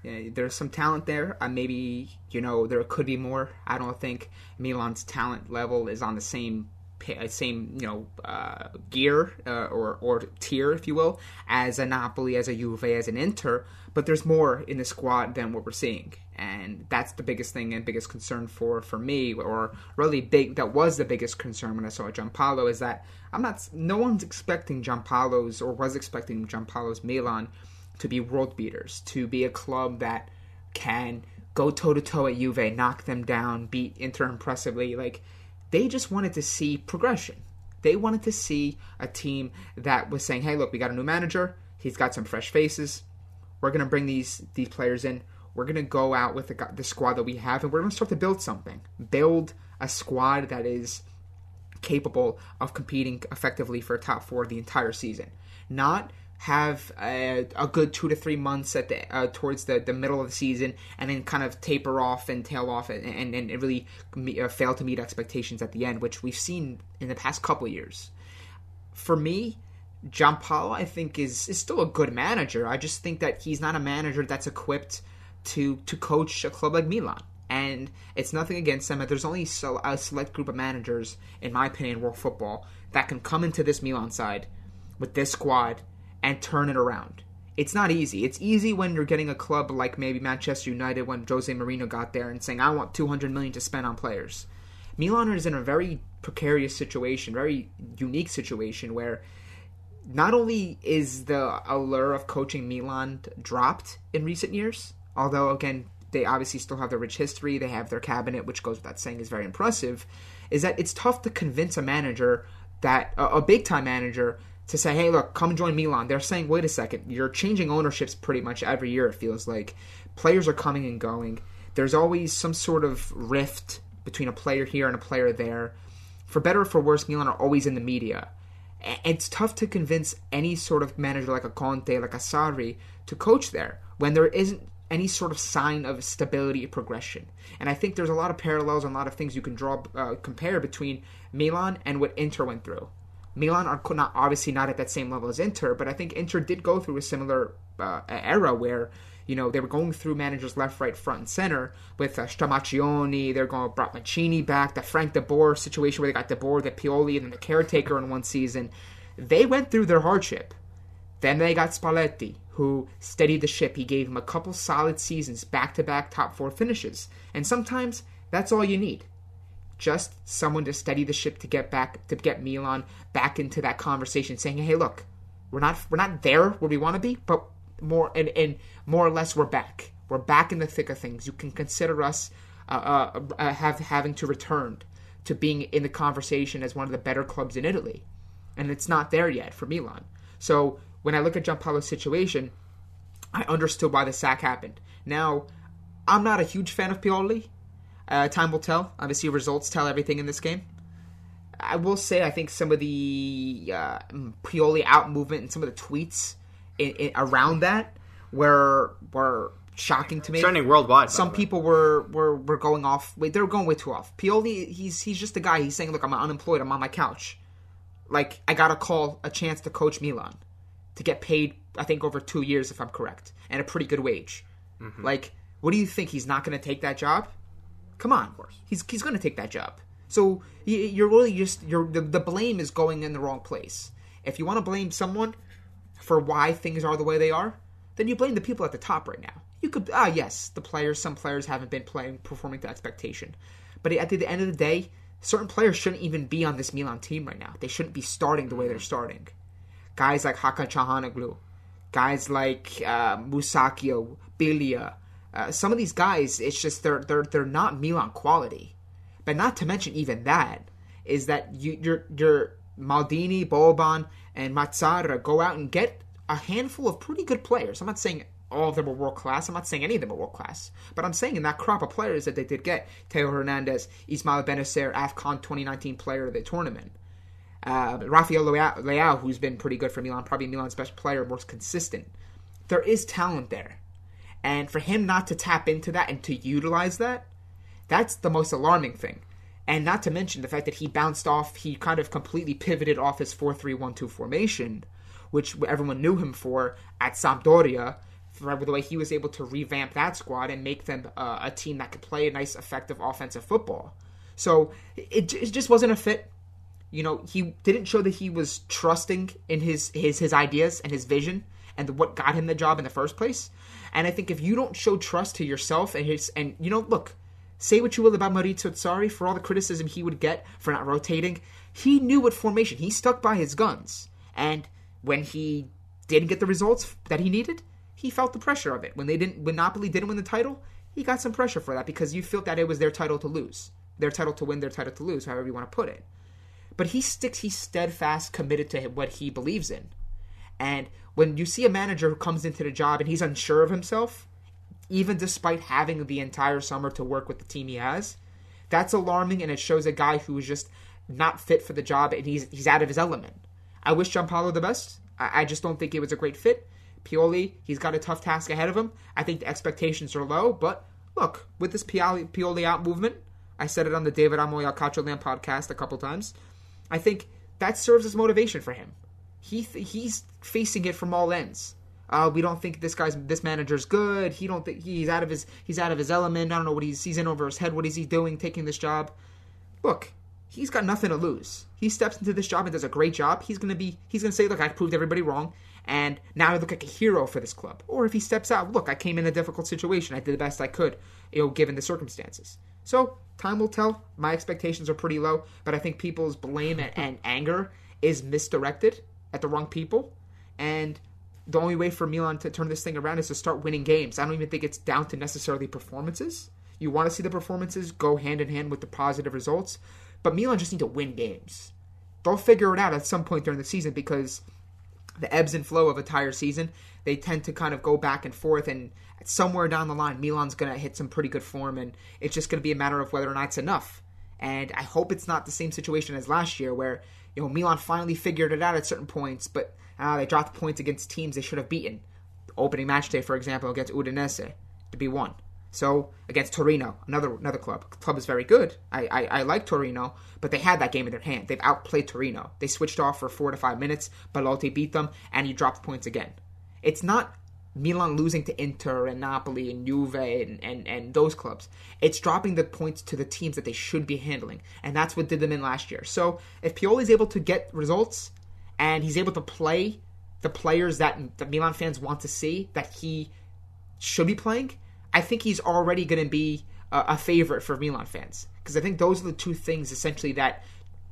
uh, there's some talent there. Uh, maybe you know there could be more. I don't think Milan's talent level is on the same uh, same you know uh, gear uh, or or tier, if you will, as a Napoli, as a Juve, as an Inter. But there's more in the squad than what we're seeing, and that's the biggest thing and biggest concern for for me, or really big. That was the biggest concern when I saw Giampaolo is that I'm not. No one's expecting Giampaolo's or was expecting Giampaolo's Milan to be world beaters, to be a club that can go toe to toe at Juve, knock them down, beat Inter impressively, like they just wanted to see progression. They wanted to see a team that was saying, "Hey, look, we got a new manager. He's got some fresh faces. We're going to bring these these players in. We're going to go out with the, the squad that we have, and we're going to start to build something. Build a squad that is capable of competing effectively for a top four the entire season. Not have a, a, good two to three months at the uh, towards the, the middle of the season and then kind of taper off and tail off and, and, and really uh, fail to meet expectations at the end, which we've seen in the past couple years. For me, Giampaolo, I think, is, is still a good manager. I just think that he's not a manager that's equipped to to coach a club like Milan. And it's nothing against them. There's only so, a select group of managers, in my opinion, in world football that can come into this Milan side with this squad and turn it around. It's not easy. It's easy when you're getting a club like maybe Manchester United when Jose Mourinho got there and saying, "I want 200 million to spend on players." Milan is in a very precarious situation, very unique situation where not only is the allure of coaching Milan dropped in recent years, although again they obviously still have their rich history, they have their cabinet, which goes without saying is very impressive, is that it's tough to convince a manager that a, a big time manager to say, hey, look, come join Milan. They're saying, wait a second, you're changing ownerships pretty much every year, it feels like. Players are coming and going. There's always some sort of rift between a player here and a player there. for better or for worse, Milan are always in the media. It's tough to convince any sort of manager like a Conte, like a Sarri, to coach there when there isn't any sort of sign of stability or progression. And I think there's a lot of parallels and a lot of things you can draw uh, compare between Milan and what Inter went through. Milan are not obviously not at that same level as Inter, but I think Inter did go through a similar uh, era where you know they were going through managers left, right, front, and center with uh, Stramaccioni. They're going brought Mancini back, the Frank De Boer situation where they got De Boer, the Pioli, and then the caretaker in one season. They went through their hardship. Then they got Spalletti, who steadied the ship. He gave him a couple solid seasons, back to back top four finishes. And sometimes that's all you need. Just someone to steady the ship to get back to get Milan back into that conversation, saying, "Hey, look, we're not we're not there where we want to be, but more and, and more or less we're back. We're back in the thick of things. You can consider us uh, uh, uh, have having to return to being in the conversation as one of the better clubs in Italy, and it's not there yet for Milan. So when I look at Giampaolo's situation, I understood why the sack happened. Now, I'm not a huge fan of Pioli. Uh, time will tell. Obviously, results tell everything in this game. I will say, I think some of the uh, Pioli out movement and some of the tweets in, in, around that were were shocking to me. Trending worldwide. Some people were, were were going off. Wait, they were going way too off. Pioli, he's he's just a guy. He's saying, "Look, I'm unemployed. I'm on my couch. Like I got a call, a chance to coach Milan." to get paid, I think, over two years, if I'm correct, and a pretty good wage. Mm-hmm. Like, what do you think? He's not going to take that job? Come on, of course. He's he's going to take that job. So you're really just you're the, the blame is going in the wrong place. If you want to blame someone for why things are the way they are, then you blame the people at the top right now. You could ah yes, the players. Some players haven't been playing performing to expectation, but at the, end of the day, certain players shouldn't even be on this Milan team right now. They shouldn't be starting the way they're starting guys like Hakan Çalhanoğlu, guys like uh, Musacchio, Biglia. Uh, some of these guys, it's just they're they're they're not Milan quality. But not to mention even that is that you your your Maldini, Boban, and Massara go out and get a handful of pretty good players. I'm not saying all of them are world class. I'm not saying any of them are world class. But I'm saying in that crop of players that they did get, Theo Hernandez, Ismail Bennacer, AFCON 2019 player of the tournament. Uh, Rafael Leao, who's been pretty good for Milan, probably Milan's best player, most consistent. There is talent there. And for him not to tap into that and to utilize that, that's the most alarming thing. And not to mention the fact that he bounced off, he kind of completely pivoted off his 4 3 1 2 formation, which everyone knew him for at Sampdoria, for the way he was able to revamp that squad and make them uh, a team that could play a nice, effective offensive football. So it, it just wasn't a fit you know, he didn't show that he was trusting in his his his ideas and his vision and the, what got him the job in the first place. And I think if you don't show trust to yourself and his and you know, look, say what you will about Maurizio Sarri for all the criticism he would get for not rotating, he knew what formation. He stuck by his guns. And when he didn't get the results that he needed, he felt the pressure of it. When they didn't when Napoli didn't win the title, he got some pressure for that because you felt that it was their title to lose. Their title to win, their title to lose, however you want to put it but he sticks he's steadfast committed to what he believes in and when you see a manager who comes into the job and he's unsure of himself even despite having the entire summer to work with the team he has that's alarming and it shows a guy who is just not fit for the job and he's he's out of his element i wish Giampaolo the best I, I just don't think it was a great fit Pioli, he's got a tough task ahead of him. I think the expectations are low, but look, with this Pioli, Pioli out movement, I said it on the David Amoy Land podcast a couple times. I think that serves as motivation for him. He th- he's facing it from all ends. Uh, we don't think this guy's this manager's good. He don't think he's out of his he's out of his element. I don't know what he's he's in over his head. What is he doing taking this job? Look, he's got nothing to lose. He steps into this job and does a great job. He's gonna be he's gonna say, look, I proved everybody wrong, and now I look like a hero for this club. Or if he steps out, look, I came in a difficult situation. I did the best I could, you know, given the circumstances. So time will tell. My expectations are pretty low, but I think people's blame and, and anger is misdirected at the wrong people. And the only way for Milan to turn this thing around is to start winning games. I don't even think it's down to necessarily performances. You want to see the performances go hand in hand with the positive results, but Milan just need to win games. They'll figure it out at some point during the season because the ebbs and flow of a tire season, they tend to kind of go back and forth and somewhere down the line, Milan's going to hit some pretty good form, and it's just going to be a matter of whether or not it's enough. And I hope it's not the same situation as last year where, you know, Milan finally figured it out at certain points, but uh, they dropped points against teams they should have beaten. Opening match day, for example, against Udinese to be won. So against Torino, another another club. Club is very good. I, I, I like Torino, but they had that game in their hand. They've outplayed Torino. They switched off for four to five minutes. Belotti beat them, and he dropped points again. It's not Milan losing to Inter and Napoli and Juve and, and, and those clubs. It's dropping the points to the teams that they should be handling. And that's what did them in last year. So if Pioli's able to get results and he's able to play the players that the Milan fans want to see that he should be playing, I think he's already going to be a, a favorite for Milan fans. Because I think those are the two things essentially that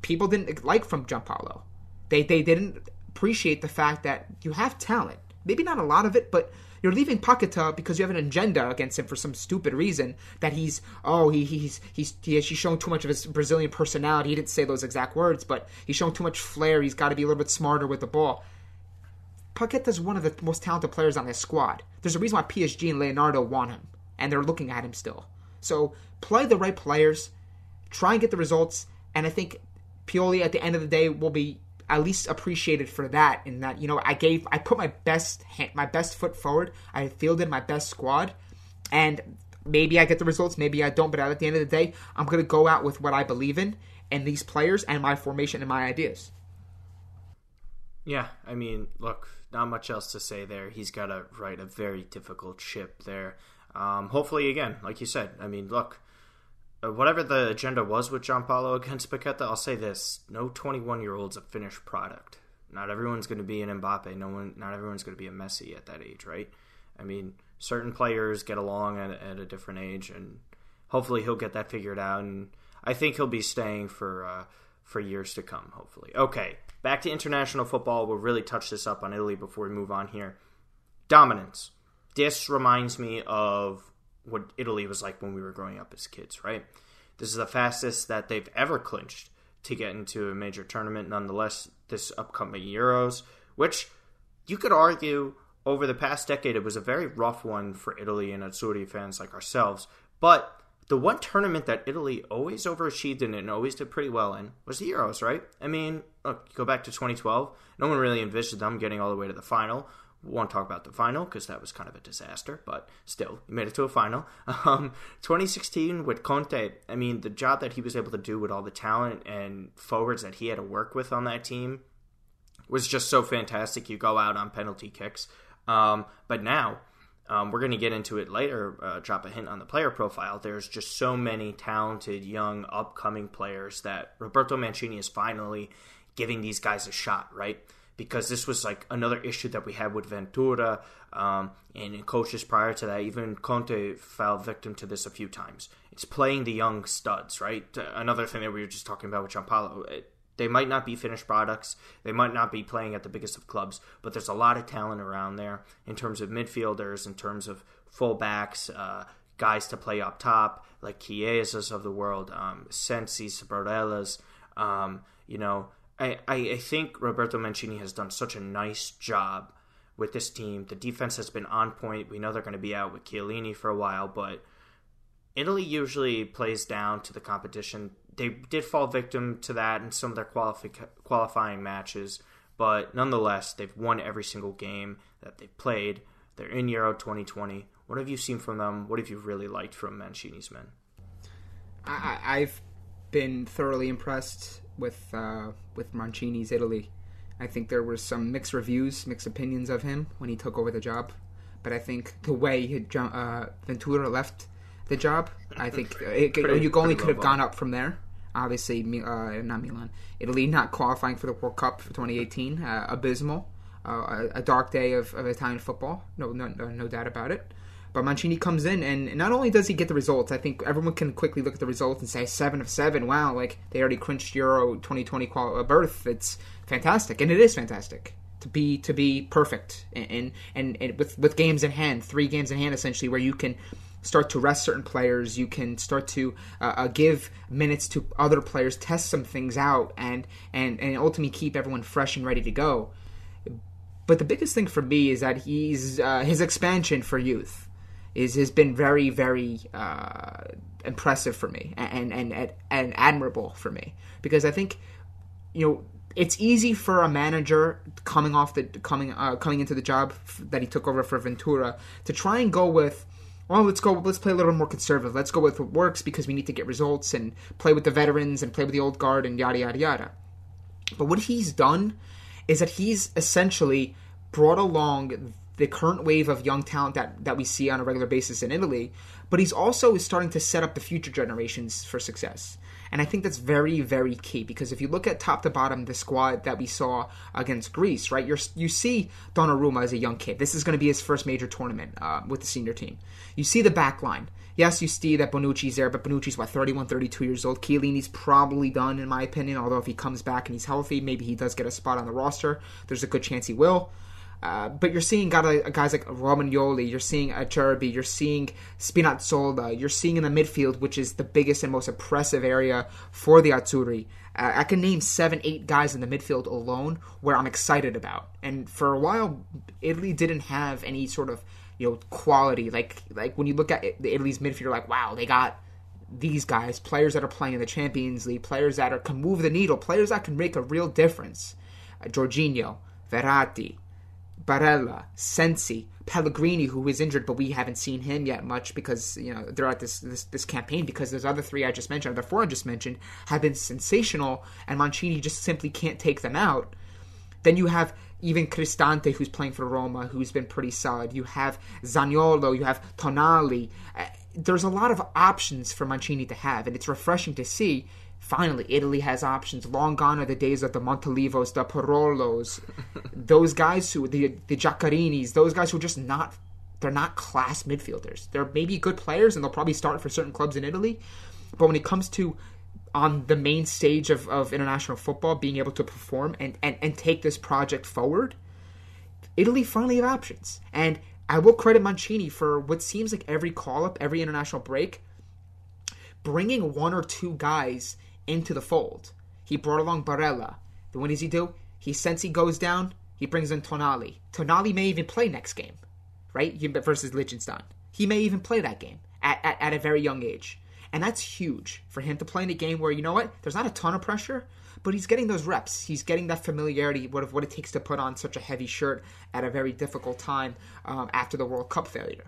people didn't like from Giampaolo. They, they didn't appreciate the fact that you have talent maybe not a lot of it, but you're leaving Paqueta because you have an agenda against him for some stupid reason that he's oh he, he's he's he has, he's shown too much of his Brazilian personality. He didn't say those exact words, but he's shown too much flair. He's got to be a little bit smarter with the ball. Paqueta's one of the most talented players on this squad. There's a reason why PSG and Leonardo want him, and they're looking at him still. So play the right players, try and get the results, and I think Pioli at the end of the day will be at least appreciated for that in that you know I gave I put my best hand, my best foot forward. I fielded my best squad, and maybe I get the results, maybe I don't. But at the end of the day, I'm gonna go out with what I believe in and these players and my formation and my ideas. Yeah, I mean, look, not much else to say there. He's got to write a very difficult ship there. Um, hopefully, again, like you said, I mean, look, whatever the agenda was with Giampaolo against Paqueta, I'll say this: no 21 year old's a finished product. Not everyone's going to be an Mbappe. No one, not everyone's going to be a Messi at that age, right? I mean, certain players get along at, at a different age, and hopefully he'll get that figured out. And I think he'll be staying for uh, for years to come. Hopefully. Okay, back to international football. We'll really touch this up on Italy before we move on here. Dominance. This reminds me of what Italy was like when we were growing up as kids, right? This is the fastest that they've ever clinched to get into a major tournament. Nonetheless, this upcoming Euros, which you could argue over the past decade it was a very rough one for Italy and Azzurri fans like ourselves. But the one tournament that Italy always overachieved in and always did pretty well in was the Euros, right? I mean, look, go back to 2012. No one really envisioned them getting all the way to the final won't talk about the final because that was kind of a disaster, but still, he made it to a final. Um, 2016 with Conte, I mean, the job that he was able to do with all the talent and forwards that he had to work with on that team was just so fantastic. You go out on penalty kicks. Um, but now, um, we're going to get into it later, uh, drop a hint on the player profile. There's just so many talented, young, upcoming players that Roberto Mancini is finally giving these guys a shot, right? Because this was like another issue that we had with Ventura um, and coaches prior to that. Even Conte fell victim to this a few times. It's playing the young studs, right? Another thing that we were just talking about with Giampaolo. They might not be finished products. They might not be playing at the biggest of clubs, but there's a lot of talent around there in terms of midfielders, in terms of fullbacks, uh, guys to play up top, like Chiesas of the world, um, Sensis, Barellas, um, you know, I, I, think Roberto Mancini has done such a nice job with this team. The defense has been on point. We know they're going to be out with Chiellini for a while, but Italy usually plays down to the competition. They did fall victim to that in some of their qualifi- qualifying matches, but nonetheless, they've won every single game that they've played. They're in Euro 2020. What have you seen from them? What have you really liked from Mancini's men? I, I've been thoroughly impressed with uh, with Mancini's Italy. I think there were some mixed reviews, mixed opinions of him when he took over the job. But I think the way he, uh, Ventura left the job, I think it, pretty, you only could have gone up from there. Obviously, uh, not Milan, Italy not qualifying for the World Cup for 2018, uh, abysmal, uh, a, a, dark day of, of Italian football. No, no, no doubt about it. But Mancini comes in, and not only does he get the results, I think everyone can quickly look at the results and say seven of seven. Wow, like they already clinched Euro 2020 qual- uh, berth. It's fantastic, and it is fantastic to be to be perfect and, and and with with games in hand, three games in hand essentially, where you can start to rest certain players. You can start to uh, uh, give minutes to other players, test some things out, and and and ultimately keep everyone fresh and ready to go. But the biggest thing for me is that he's uh, his expansion for youth is has been very very uh, impressive for me and, and and and admirable for me because I think you know it's easy for a manager coming off the coming uh, coming into the job that he took over for Ventura to try and go with well, let's go. Let's play a little more conservative. Let's go with what works because we need to get results and play with the veterans and play with the old guard and yada yada yada. But what he's done is that he's essentially brought along the current wave of young talent that, that we see on a regular basis in Italy, but he's also is starting to set up the future generations for success. And I think that's very, very key because if you look at top to bottom the squad that we saw against Greece, right, you you see Donnarumma as a young kid. This is going to be his first major tournament uh, with the senior team. You see the back line. Yes, you see that Bonucci's there, but Bonucci's, what, 31, 32 years old. Chiellini's probably done, in my opinion, although if he comes back and he's healthy, maybe he does get a spot on the roster. There's a good chance he will. Uh, but you're seeing guys like Romagnoli, you're seeing Acerbi, you're seeing Spinazzola, you're seeing in the midfield, which is the biggest and most oppressive area for the Azzurri. Uh, I can name seven, eight guys in the midfield alone where I'm excited about. And for a while, Italy didn't have any sort of you know quality. Like like when you look at Italy's midfield, like, wow, they got these guys, players that are playing in the Champions League, players that are, can move the needle, players that can make a real difference. Uh, Jorginho, Verratti, Barella, Sensi, Pellegrini, who is injured, but we haven't seen him yet much because you know throughout this, this this campaign because those other three I just mentioned, the four I just mentioned, have been sensational, and Mancini just simply can't take them out. Then you have even Cristante, who's playing for Roma, who's been pretty solid. You have Zaniolo, you have Tonali. Uh, there's a lot of options for Mancini to have, and it's refreshing to see Finally, Italy has options. Long gone are the days of the Montolivos, the Parolos, those guys who the the Giaccherinis, those guys who are just not they're not class midfielders. They're maybe good players and they'll probably start for certain clubs in Italy, but when it comes to on the main stage of, of international football, being able to perform and, and, and take this project forward, Italy finally have options. And I will credit Mancini for what seems like every call up, every international break, bringing one or two guys into the fold. He brought along Barella. Then what does he do? He since he goes down, he brings in Tonali. Tonali may even play next game, right? Versus Liechtenstein. He may even play that game at, at, at a very young age. And that's huge for him to play in a game where, you know what, there's not a ton of pressure, but he's getting those reps. He's getting that familiarity of what it takes to put on such a heavy shirt at a very difficult time um, after the World Cup failure.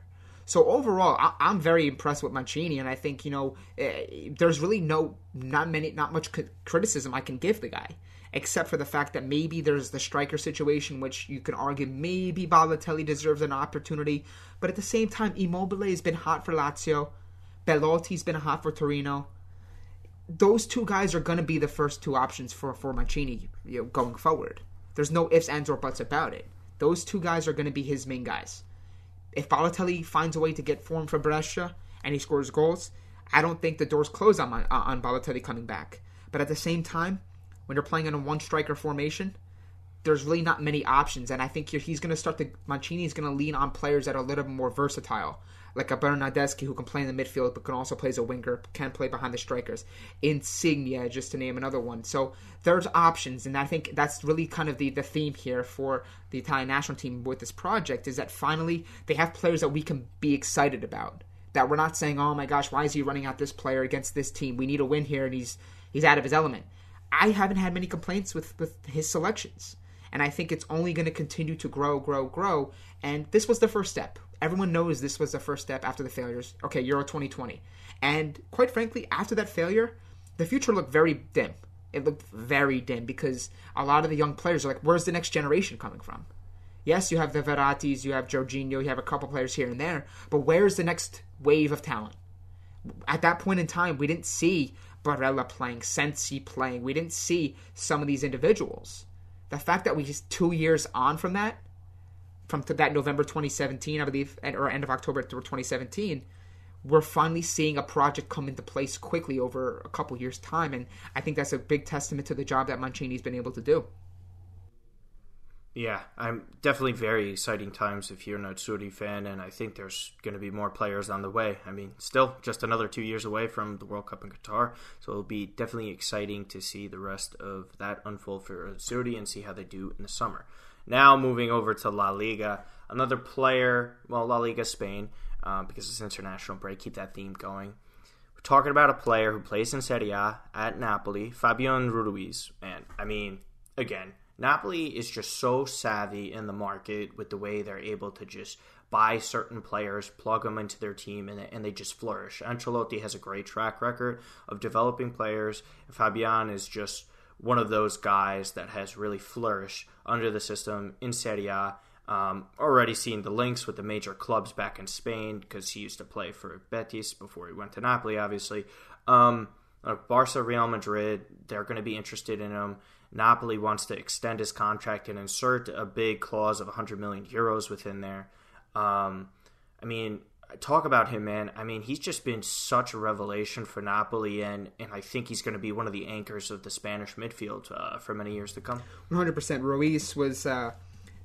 So overall, I, am very impressed with Mancini, and I think you know eh, there's really no not many not much criticism I can give the guy, except for the fact that maybe there's the striker situation, which you can argue maybe Balotelli deserves an opportunity, but at the same time, Immobile has been hot for Lazio, Belotti's been hot for Torino. Those two guys are going to be the first two options for for Mancini you know, going forward. There's no ifs, ands, or buts about it. Those two guys are going to be his main guys if Balotelli finds a way to get form for Brescia and he scores goals, I don't think the door's close on my, on Balotelli coming back. But at the same time, when you're playing in a one striker formation, there's really not many options, and I think he's going to start to Mancini is going to lean on players that are a little bit more versatile like a Bernardeschi who can play in the midfield but can also play as a winger, can play behind the strikers. Insigne, just to name another one. So there's options, and I think that's really kind of the, the theme here for the Italian national team with this project is that finally they have players that we can be excited about. That we're not saying, oh my gosh, why is he running out this player against this team? We need a win here, and he's he's out of his element. I haven't had many complaints with, with his selections. And I think it's only going to continue to grow, grow, grow. And this was the first step. Everyone knows this was the first step after the failures. Okay, Euro 2020. And quite frankly, after that failure, the future looked very dim. It looked very dim because a lot of the young players are like, where's the next generation coming from? Yes, you have the Verrattis, you have Jorginho, you have a couple players here and there, but where's the next wave of talent? At that point in time, we didn't see Barella playing, Sensi playing. We didn't see some of these individuals. The fact that we just two years on from that from that November 2017, I believe, or end of October through 2017, we're finally seeing a project come into place quickly over a couple years' time, and I think that's a big testament to the job that Mancini's been able to do. Yeah, I'm definitely very exciting times if you're an Azzurri fan, and I think there's going to be more players on the way. I mean, still just another two years away from the World Cup in Qatar, so it'll be definitely exciting to see the rest of that unfold for Azzurri and see how they do in the summer. Now moving over to La Liga, another player, well, La Liga Spain, uh, because it's international break. Keep that theme going. We're talking about a player who plays in Serie A at Napoli, Fabian Ruiz. And I mean, again, Napoli is just so savvy in the market with the way they're able to just buy certain players, plug them into their team, and, and they just flourish. Ancelotti has a great track record of developing players. Fabian is just one of those guys that has really flourished under the system in Serie A. Um, already seeing the links with the major clubs back in Spain because he used to play for Betis before he went to Napoli, obviously. Um, Barca, Real Madrid, they're going to be interested in him. Napoli wants to extend his contract and insert a big clause of 100 million euros within there. Um, I mean, talk about him, man. I mean, he's just been such a revelation for Napoli, and, and I think he's going to be one of the anchors of the Spanish midfield uh, for many years to come. 100%. Ruiz was. Uh,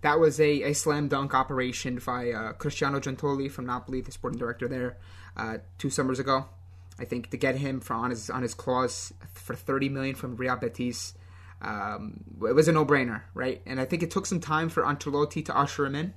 that was a, a slam dunk operation by uh, Cristiano Giuntoli from Napoli, the sporting director there, uh, two summers ago. I think to get him for on his on his clause for 30 million from Real Betis um, it was a no-brainer, right? And I think it took some time for Ancelotti to usher him in,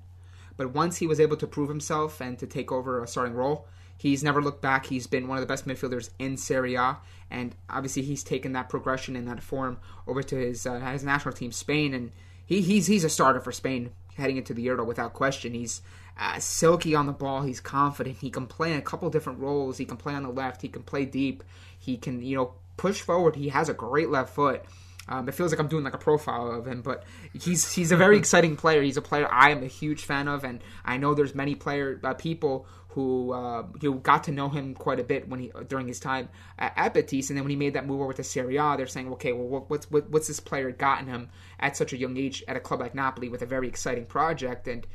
but once he was able to prove himself and to take over a starting role, he's never looked back. He's been one of the best midfielders in Serie A, and obviously he's taken that progression and that form over to his uh, his national team, Spain, and he, he's he's a starter for Spain heading into the Euro without question. He's uh, silky on the ball. He's confident. He can play in a couple different roles. He can play on the left. He can play deep. He can you know push forward. He has a great left foot um, it feels like I'm doing like a profile of him, but he's he's a very exciting player. He's a player I am a huge fan of, and I know there's many player uh, people who uh, who got to know him quite a bit when he during his time at, at Betis, and then when he made that move over to Serie A, they're saying, okay, well, what's what, what's this player gotten him at such a young age at a club like Napoli with a very exciting project, and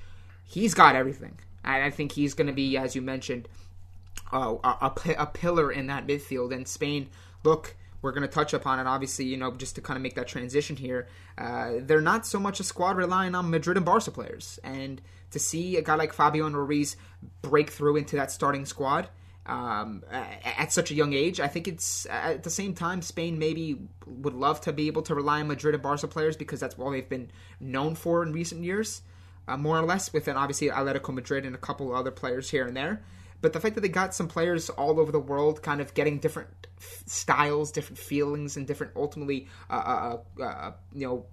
he's got everything. I think he's going to be, as you mentioned, uh, a, a, a pillar in that midfield. And Spain, look we're going to touch upon it. Obviously, you know, just to kind of make that transition here, uh, they're not so much a squad relying on Madrid and Barca players, and to see a guy like Fabian Ruiz break through into that starting squad um, at such a young age, I think it's at the same time Spain maybe would love to be able to rely on Madrid and Barca players because that's what they've been known for in recent years, uh, more or less. Within obviously Atletico Madrid and a couple other players here and there. But the fact that they got some players all over the world, kind of getting different f- styles, different feelings, and different ultimately, uh, uh, uh, uh you know,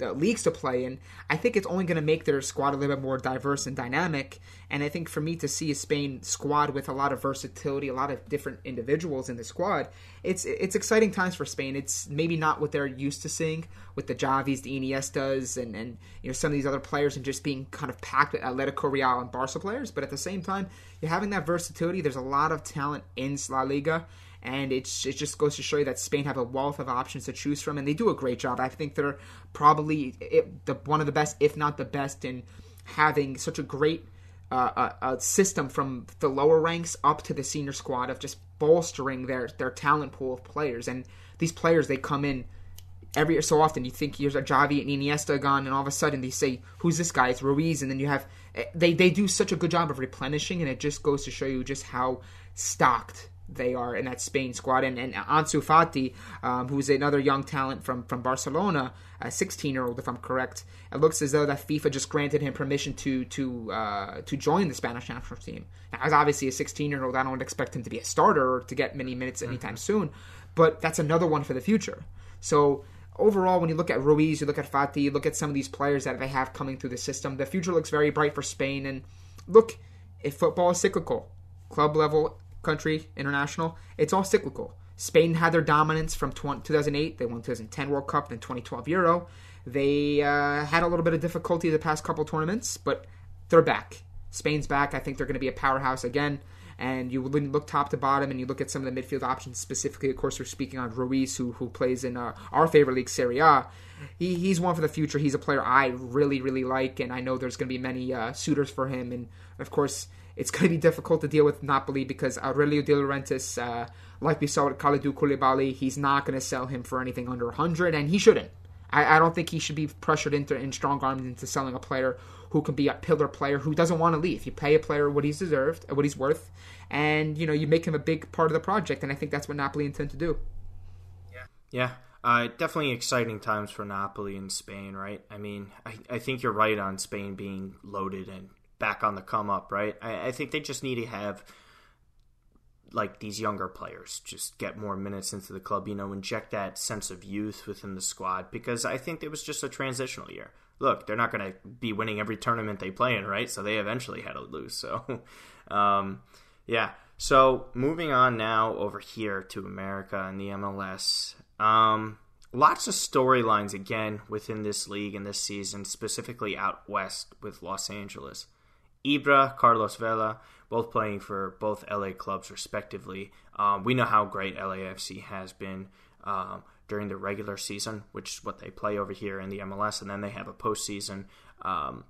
uh, leagues to play in, I think it's only going to make their squad a little bit more diverse and dynamic. And I think for me to see a Spain squad with a lot of versatility, a lot of different individuals in the squad, it's it's exciting times for Spain. It's maybe not what they're used to seeing with the Xavis, the Iniestas, and and you know some of these other players, and just being kind of packed with Atletico Real and Barca players. But at the same time, you're having that versatility. There's a lot of talent in La Liga and it's it just goes to show you that Spain have a wealth of options to choose from, and they do a great job. I think they're probably it, the, one of the best, if not the best, in having such a great uh, a, a system from the lower ranks up to the senior squad of just bolstering their their talent pool of players. And these players they come in every so often. You think here's a Xavi and Iniesta gone, and all of a sudden they say, "Who's this guy?" It's Ruiz, and then you have eh, they they do such a good job of replenishing, and it just goes to show you just how stocked they are in that Spain squad. And, and Ansu Fati, um, who's another young talent from, from Barcelona, a 16 year old, if I'm correct, it looks as though that FIFA just granted him permission to to uh, to join the Spanish national team. Now, as obviously a 16 year old, I don't expect him to be a starter or to get many minutes anytime mm-hmm. soon, but that's another one for the future. So overall, when you look at Ruiz, you look at Fati, you look at some of these players that they have coming through the system, the future looks very bright for Spain. And look, if football is cyclical, club level country, international, it's all cyclical. Spain had their dominance from 2008. They won 2010 World Cup, then 2012 Euro. They uh, had a little bit of difficulty the past couple tournaments, but they're back. Spain's back. I think they're going to be a powerhouse again. And you look top to bottom, and you look at some of the midfield options specifically. Of course, we're speaking on Ruiz, who who plays in uh, our favorite league, Serie A. He, he's one for the future. He's a player I really, really like, and I know there's going to be many uh, suitors for him. And of course, it's going to be difficult to deal with Napoli because Aurelio De Laurentiis, uh, like we saw with Kalidou Koulibaly, he's not going to sell him for anything under 100, and he shouldn't. I, I, don't think he should be pressured into in strong arms into selling a player who can be a pillar player who doesn't want to leave. You pay a player what he's deserved, what he's worth, and you know you make him a big part of the project. And I think that's what Napoli intend to do. Yeah, yeah, uh, definitely exciting times for Napoli in Spain, right? I mean, I, I think you're right on Spain being loaded and back on the come up, right? I, I think they just need to have like these younger players just get more minutes into the club, you know, inject that sense of youth within the squad because I think it was just a transitional year. Look, they're not going to be winning every tournament they play in, right? So they eventually had to lose. So, um, yeah. So moving on now over here to America and the MLS. Um, lots of storylines again within this league and this season, specifically out west with Los Angeles. Ibra, Carlos Vela, both playing for both LA clubs respectively. Um, we know how great LAFC has been um, during the regular season, which is what they play over here in the MLS, and then they have a postseason um,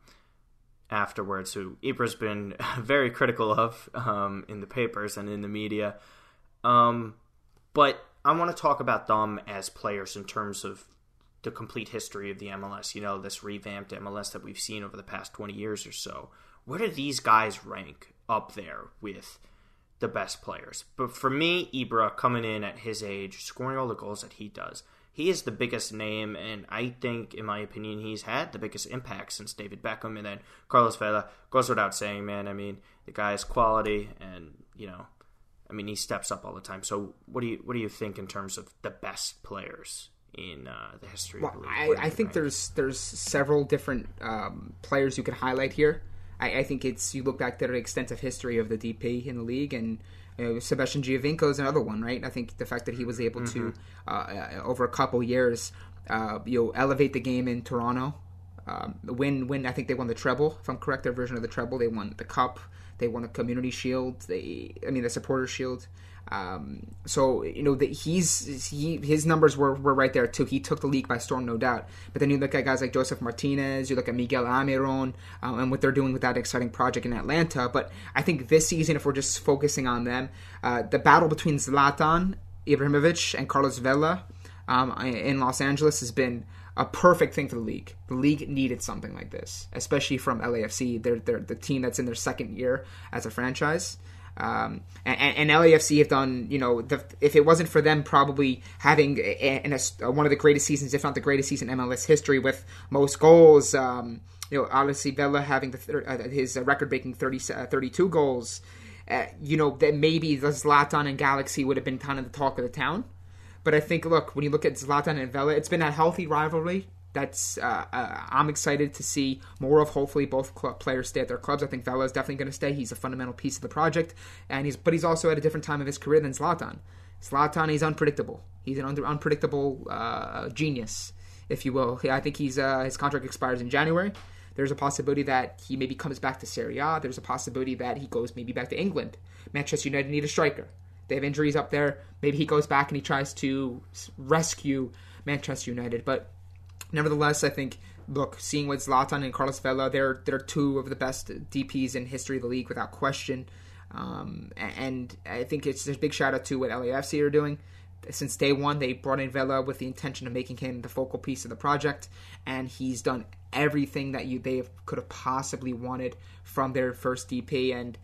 afterwards, who Ibra's been very critical of um, in the papers and in the media. Um, but I want to talk about them as players in terms of the complete history of the MLS. You know, this revamped MLS that we've seen over the past 20 years or so. Where do these guys rank up there with the best players? But for me, Ibra coming in at his age, scoring all the goals that he does, he is the biggest name, and I think, in my opinion, he's had the biggest impact since David Beckham. And then Carlos Vela goes without saying, man. I mean, the guy's quality, and you know, I mean, he steps up all the time. So, what do you what do you think in terms of the best players in uh, the history? Well, of the I, I think there's there's several different um, players you could highlight here. I, I, think it's you look back at the extensive history of the DP in the league and you know, Sebastian Giovinco is another one, right? I think the fact that he was able mm-hmm. to, uh, uh, over a couple years, uh, you know, elevate the game in Toronto. Um, win, win. I think they won the treble. If I'm correct, their version of the treble. They won the cup. They won the Community Shield. They, I mean, the Supporter Shield. Um, so you know that he's he his numbers were, were right there too. He took the league by storm, no doubt. But then you look at guys like Josef Martinez, you look at Miguel Almiron, um, and what they're doing with that exciting project in Atlanta. But I think this season, if we're just focusing on them, uh, the battle between Zlatan Ibrahimovic and Carlos Vela um, in Los Angeles has been a perfect thing for the league. The league needed something like this, especially from LAFC. They're, they're the team that's in their second year as a franchise. Um, and, and, LAFC have done, you know, the, if it wasn't for them probably having a, a, a, one of the greatest seasons, if not the greatest season in MLS history with most goals, um, you know, obviously Vela having the, uh, his record breaking 30, uh, 32 goals, uh, you know, that maybe the Zlatan and Galaxy would have been kind of the talk of the town. But I think, look, when you look at Zlatan and Vela, it's been a healthy rivalry that's uh, uh, I'm excited to see more of. Hopefully, both club players stay at their clubs. I think Vela is definitely going to stay. He's a fundamental piece of the project, and he's but he's also at a different time of his career than Zlatan. Zlatan, is unpredictable. He's an unpredictable uh, genius, if you will. I think he's uh, his contract expires in January. There's a possibility that he maybe comes back to Serie A. There's a possibility that he goes maybe back to England. Manchester United need a striker. They have injuries up there. Maybe he goes back and he tries to rescue Manchester United. But Nevertheless, I think look, seeing what Zlatan and Carlos Vela, they're they're two of the best DPS in history of the league without question. Um, and I think it's a big shout out to what LAFC are doing. Since day one, they brought in Vela with the intention of making him the focal piece of the project, and he's done everything that you they could have possibly wanted from their first DP. And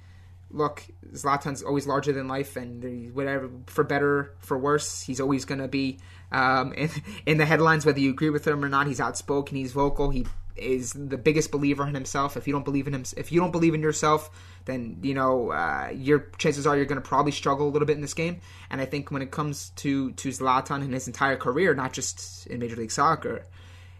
look, Zlatan's always larger than life, and whatever for better for worse, he's always going to be um, in, in the headlines, whether you agree with him or not. He's outspoken, he's vocal, he is the biggest believer in himself. If you don't believe in him, if you don't believe in yourself, then you know uh, your chances are you're going to probably struggle a little bit in this game. And I think when it comes to to Zlatan and his entire career, not just in Major League Soccer,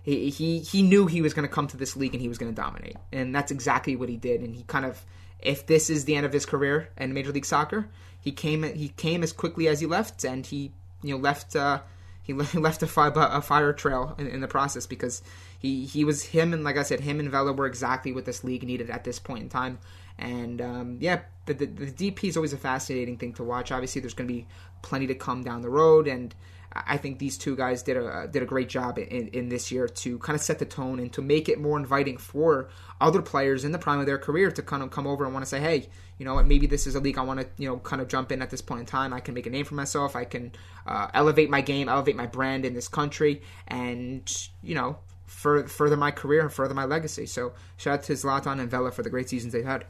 he he, he knew he was going to come to this league and he was going to dominate, and that's exactly what he did. And he kind of, if this is the end of his career in Major League Soccer, he came he came as quickly as he left, and he you know left. Uh, he left a fire, a fire trail in, in, the process because he, he was him and like I said, him and Vela were exactly what this league needed at this point in time. And um, yeah, the, the, the DP is always a fascinating thing to watch. Obviously, there's going to be plenty to come down the road, and I think these two guys did a did a great job in, in this year to kind of set the tone and to make it more inviting for other players in the prime of their career to kind of come over and want to say, hey, you know what, maybe this is a league I want to you know kind of jump in at this point in time. I can make a name for myself. I can uh, elevate my game, elevate my brand in this country, and you know further my career and further my legacy. So shout out to Zlatan and Vela for the great seasons they've had.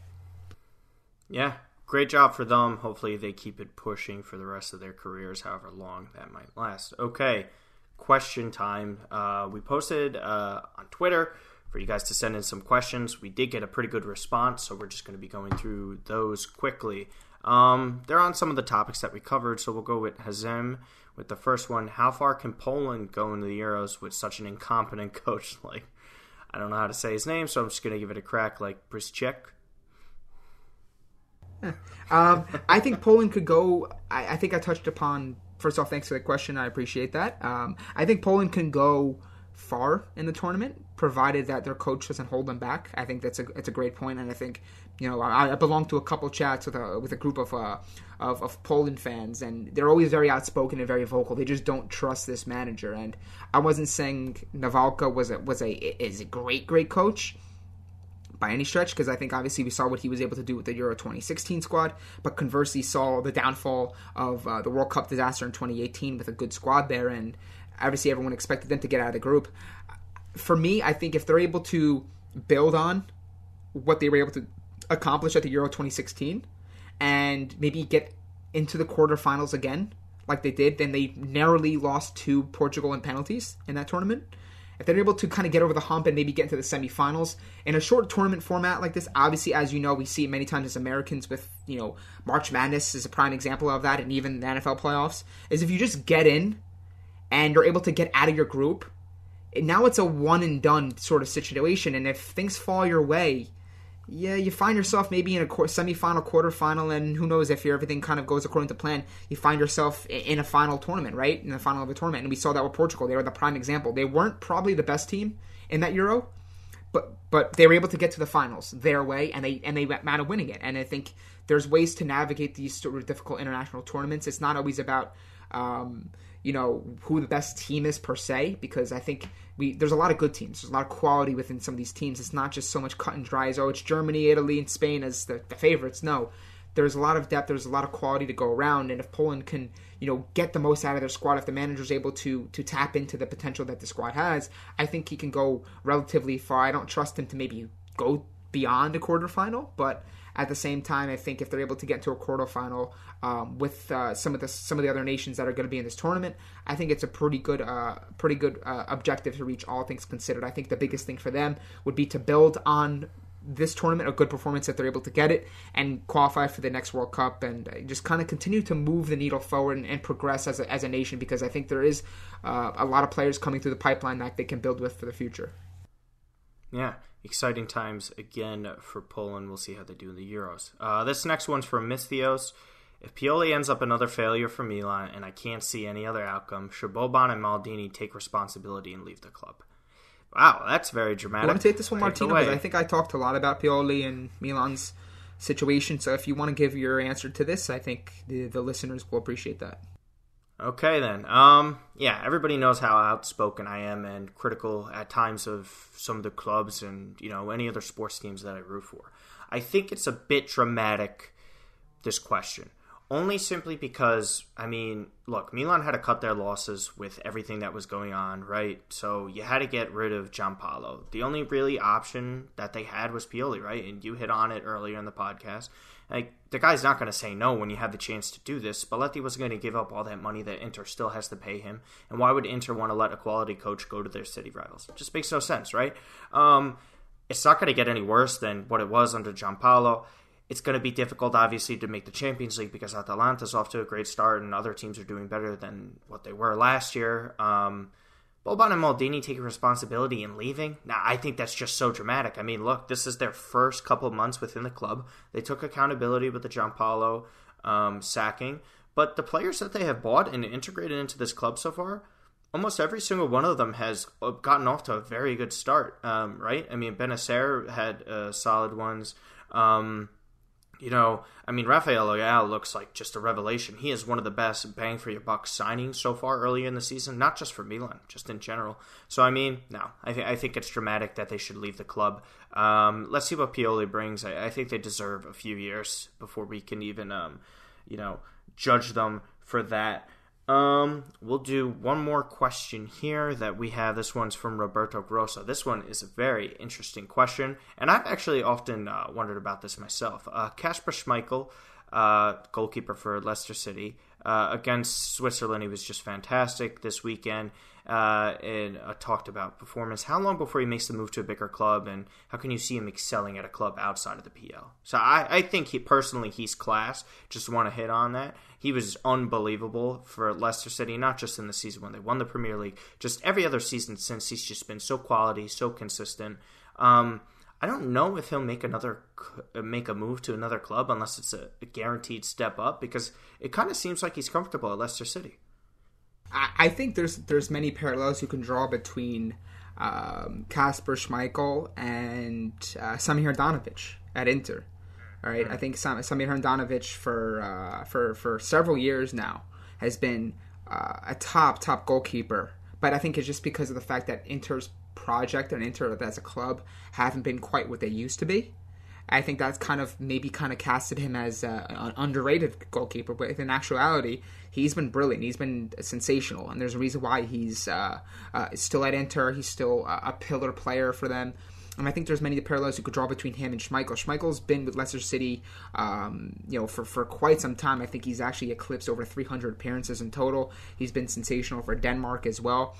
Yeah, great job for them. Hopefully, they keep it pushing for the rest of their careers, however long that might last. Okay, question time. Uh, we posted uh, on Twitter for you guys to send in some questions. We did get a pretty good response, so we're just going to be going through those quickly. Um, they're on some of the topics that we covered, so we'll go with Hazem with the first one. How far can Poland go into the Euros with such an incompetent coach? Like, I don't know how to say his name, so I'm just going to give it a crack like Brischek. um, I think Poland could go. I, I, think I touched upon. First off, thanks for the question. I appreciate that. Um, I think Poland can go far in the tournament, provided that their coach doesn't hold them back. I think that's a it's a great point, and I think you know I, I belong to a couple chats with a with a group of, uh, of of Poland fans, and they're always very outspoken and very vocal. They just don't trust this manager, and I wasn't saying Nawalka was a was a is a great great coach by any stretch because I think obviously we saw what he was able to do with the Euro 2016 squad, but conversely saw the downfall of uh, the World Cup disaster in 2018 with a good squad there, and obviously everyone expected them to get out of the group. For me, I think if they're able to build on what they were able to accomplish at the Euro 2016 and maybe get into the quarterfinals again, like they did, then they narrowly lost to Portugal in penalties in that tournament if they're able to kind of get over the hump and maybe get into the semifinals in a short tournament format like this, obviously, as you know, we see it many times as Americans with, you know, March Madness is a prime example of that, and even the NFL playoffs, is if you just get in and you're able to get out of your group, now it's a one and done sort of situation. And if things fall your way, yeah, you find yourself maybe in a semifinal, quarterfinal, and who knows if everything kind of goes according to plan, you find yourself in a final tournament, right? In the final of a tournament, and we saw that with Portugal. They were the prime example. They weren't probably the best team in that Euro, but but they were able to get to the finals their way, and they and they went out of winning it. And I think there's ways to navigate these sort of difficult international tournaments. It's not always about um, you know who the best team is per se, because I think we there's a lot of good teams. There's a lot of quality within some of these teams. It's not just so much cut and dry as oh it's Germany, Italy, and Spain as the, the favorites. No, there's a lot of depth. There's a lot of quality to go around. And if Poland can you know get the most out of their squad, if the manager's able to to tap into the potential that the squad has, I think he can go relatively far. I don't trust him to maybe go beyond a quarterfinal, but at the same time, I think if they're able to get to a quarterfinal um, with uh, some of the some of the other nations that are going to be in this tournament, I think it's a pretty good uh, pretty good uh, objective to reach. All things considered, I think the biggest thing for them would be to build on this tournament a good performance if they're able to get it and qualify for the next World Cup and just kind of continue to move the needle forward and, and progress as a, as a nation because I think there is uh, a lot of players coming through the pipeline that they can build with for the future. Yeah, exciting times again for Poland. We'll see how they do in the Euros. Uh, this next one's from Mythios. If Pioli ends up another failure for Milan, and I can't see any other outcome, should Boban and Maldini take responsibility and leave the club? Wow, that's very dramatic. I want to take this one, Martino, because I think I talked a lot about Pioli and Milan's situation. So if you want to give your answer to this, I think the, the listeners will appreciate that. Okay then. Um yeah, everybody knows how outspoken I am and critical at times of some of the clubs and, you know, any other sports teams that I root for. I think it's a bit dramatic this question. Only simply because I mean, look, Milan had to cut their losses with everything that was going on, right? So you had to get rid of Giampaolo. The only really option that they had was Pioli, right? And you hit on it earlier in the podcast. Like the guy's not going to say no when you have the chance to do this. Spalletti wasn't going to give up all that money that Inter still has to pay him, and why would Inter want to let a quality coach go to their city rivals? It just makes no sense, right? Um, it's not going to get any worse than what it was under Giampaolo. It's going to be difficult, obviously, to make the Champions League because Atalanta's off to a great start, and other teams are doing better than what they were last year. Um, Boban and Maldini taking responsibility and leaving. Now, I think that's just so dramatic. I mean, look, this is their first couple months within the club. They took accountability with the Giampaolo um, sacking, but the players that they have bought and integrated into this club so far, almost every single one of them has uh, gotten off to a very good start, um, right? I mean, Bennacer had uh, solid ones. Um, you know, I mean, Rafael Leao looks like just a revelation. He is one of the best bang for your buck signings so far early in the season, not just for Milan, just in general. So, I mean, no, I, th- I think it's dramatic that they should leave the club. Um, let's see what Pioli brings. I-, I, think they deserve a few years before we can even, um, you know, judge them for that. Um, we'll do one more question here that we have. This one's from Roberto Grosso. This one is a very interesting question, and I've actually often uh, wondered about this myself. Uh, Kasper Schmeichel, uh, goalkeeper for Leicester City, Uh, against Switzerland, he was just fantastic this weekend uh, and uh, talked about performance. How long before he makes the move to a bigger club, and how can you see him excelling at a club outside of the PL? So I, I think he personally he's class. Just want to hit on that. He was unbelievable for Leicester City, not just in the season when they won the Premier League, just every other season since. He's just been so quality, so consistent. Um, I don't know if he'll make another make a move to another club unless it's a, a guaranteed step up because it kind of seems like he's comfortable at Leicester City. I, think there's there's many parallels you can draw between Kasper um, Schmeichel and uh, Samir Handanovic at Inter. All right, I think Sam, Samir Handanovic for uh, for for several years now has been uh, a top top goalkeeper, but I think it's just because of the fact that Inter's project and Inter as a club haven't been quite what they used to be. I think that's kind of maybe kind of casted him as uh, an underrated goalkeeper, but in actuality, he's been brilliant. He's been sensational, and there's a reason why he's uh, uh, still at Inter. He's still a pillar player for them. And I think there's many parallels you could draw between him and Schmeichel. Schmeichel's been with Leicester City, um, you know, for, for quite some time. I think he's actually eclipsed over 300 appearances in total. He's been sensational for Denmark as well.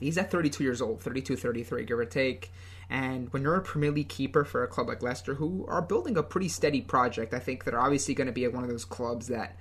He's at 32 years old, 32, 33, give or take. And when you're a Premier League keeper for a club like Leicester, who are building a pretty steady project, I think they're obviously going to be one of those clubs that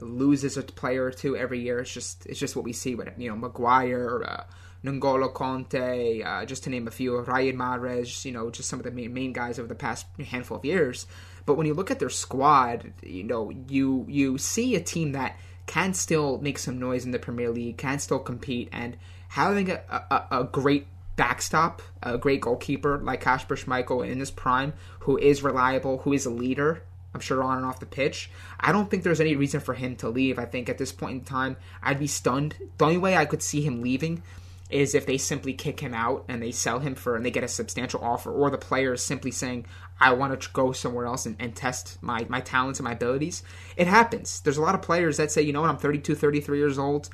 loses a player or two every year. It's just it's just what we see with it. You know, Maguire, uh, N'Golo Kanté, uh, just to name a few, Riyad Mahrez, you know, just some of the main, main guys over the past handful of years. But when you look at their squad, you know, you you see a team that can still make some noise in the Premier League, can still compete, and having a, a, a great backstop, a great goalkeeper like Kasper Schmeichel in his prime, who is reliable, who is a leader, I'm sure on and off the pitch. I don't think there's any reason for him to leave. I think at this point in time, I'd be stunned. The only way I could see him leaving is if they simply kick him out and they sell him for and they get a substantial offer, or the player is simply saying, I want to go somewhere else and, and test my, my talents and my abilities. It happens. There's a lot of players that say, you know what, I'm 32, 33 years old.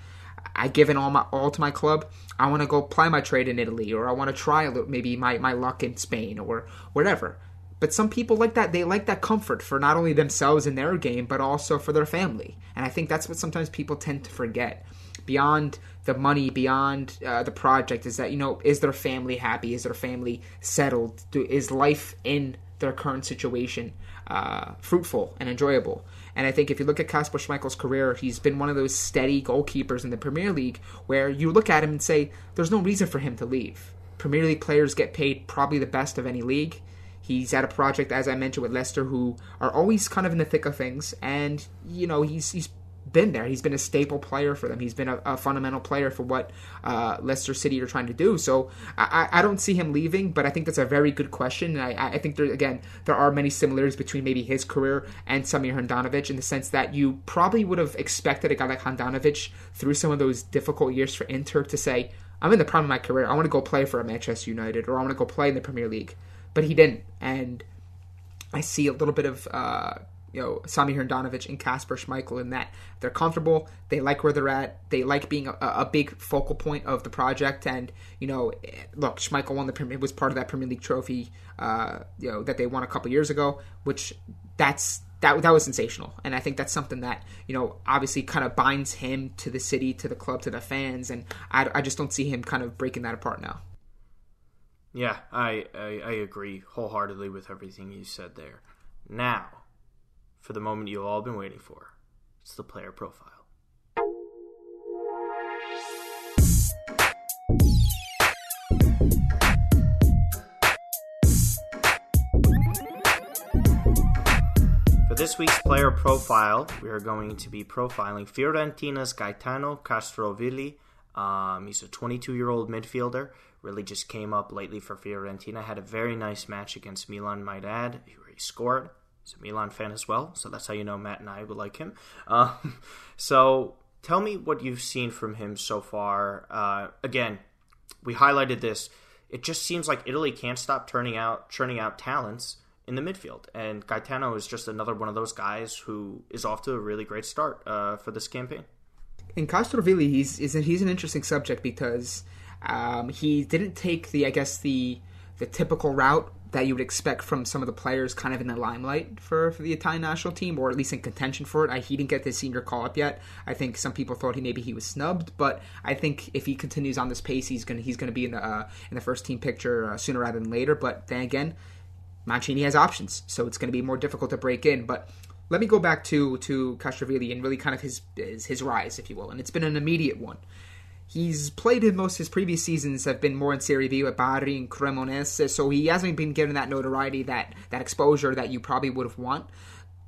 I given all my all to my club. I want to go apply my trade in Italy, or I want to try maybe my, my luck in Spain, or whatever. But some people like that. They like that comfort for not only themselves in their game, but also for their family. And I think that's what sometimes people tend to forget. Beyond the money, beyond uh, the project, is that, you know, is their family happy? Is their family settled? Do, is life in their current situation uh, fruitful and enjoyable? And I think if you look at Kasper Schmeichel's career, he's been one of those steady goalkeepers in the Premier League where you look at him and say, there's no reason for him to leave. Premier League players get paid probably the best of any league. He's at a project, as I mentioned, with Leicester, who are always kind of in the thick of things, and you know he's he's been there. He's been a staple player for them. He's been a, a fundamental player for what uh, Leicester City are trying to do. So I, I, don't see him leaving, but I think that's a very good question. I, I think there again there are many similarities between maybe his career and Samir Handanovic in the sense that you probably would have expected a guy like Handanovic through some of those difficult years for Inter to say, "I'm in the prime of my career. I want to go play for Manchester United or I want to go play in the Premier League." but he didn't. And I see a little bit of uh, you know Samir Handanovic and Kasper Schmeichel in that they're comfortable, they like where they're at, they like being a, a big focal point of the project. And you know, look, Schmeichel won the Premier, was part of that Premier League trophy, uh, you know, that they won a couple years ago, which that's that that was sensational, and I think that's something that you know obviously kind of binds him to the city, to the club, to the fans, and I, I just don't see him kind of breaking that apart now. Yeah, I, I, I agree wholeheartedly with everything you said there. Now, for the moment you've all been waiting for, it's the player profile. For this week's player profile, we are going to be profiling Fiorentina's Gaetano Castrovilli. Um, he's a 22 year old midfielder really just came up lately for Fiorentina. Had a very nice match against Milan, might add, where he scored. He's a Milan fan as well, so that's how you know Matt and I would like him. Um, so tell me what you've seen from him so far. Uh, again, we highlighted this. It just seems like Italy can't stop turning out churning out talents in the midfield, and Gaetano is just another one of those guys who is off to a really great start uh, for this campaign. In Castrovilli, he's he's an interesting subject because um, he didn't take the, I guess the the typical route that you would expect from some of the players kind of in the limelight for, for the Italian national team, or at least in contention for it. I, he didn't get the senior call up yet. I think some people thought he maybe he was snubbed, but I think if he continues on this pace, he's gonna he's gonna be in the uh, in the first team picture uh, sooner rather than later. But then again, Mancini has options, so it's going to be more difficult to break in. But let me go back to to Castrovilli and really kind of his his, his rise, if you will, and it's been an immediate one. He's played in most of his previous seasons have been more in Serie B with Bari and Cremonese, so he hasn't been given that notoriety, that that exposure that you probably would have want.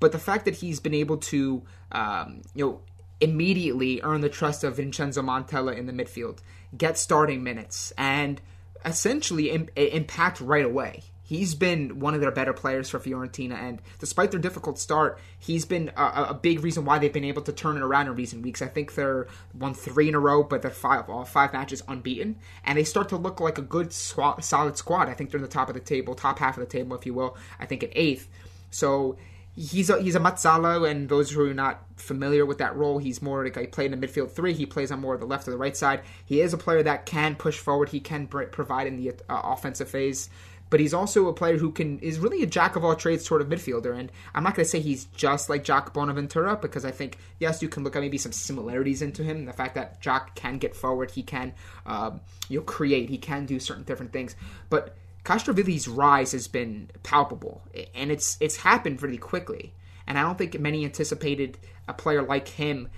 But the fact that he's been able to, um, you know, immediately earn the trust of Vincenzo Montella in the midfield, get starting minutes, and essentially Im- impact right away he's been one of their better players for Fiorentina, and despite their difficult start, he's been a, a, big reason why they've been able to turn it around in recent weeks. I think they're won three in a row, but they're five all five matches unbeaten, and they start to look like a good squad, solid squad. I think they're in the top of the table, top half of the table, if you will. I think at eighth. So he's a, he's a Mezzala, and those who are not familiar with that role, he's more like he played in the midfield three. He plays on more of the left or the right side. He is a player that can push forward. He can provide in the uh, offensive phase but he's also a player who can is really a jack of all trades sort of midfielder. And I'm not going to say he's just like Jack Bonaventura because I think yes, you can look at maybe some similarities into him. The fact that Jack can get forward, he can um, you know create, he can do certain different things, but Castrovilli's rise has been palpable, and it's it's happened really quickly. And I don't think many anticipated a player like him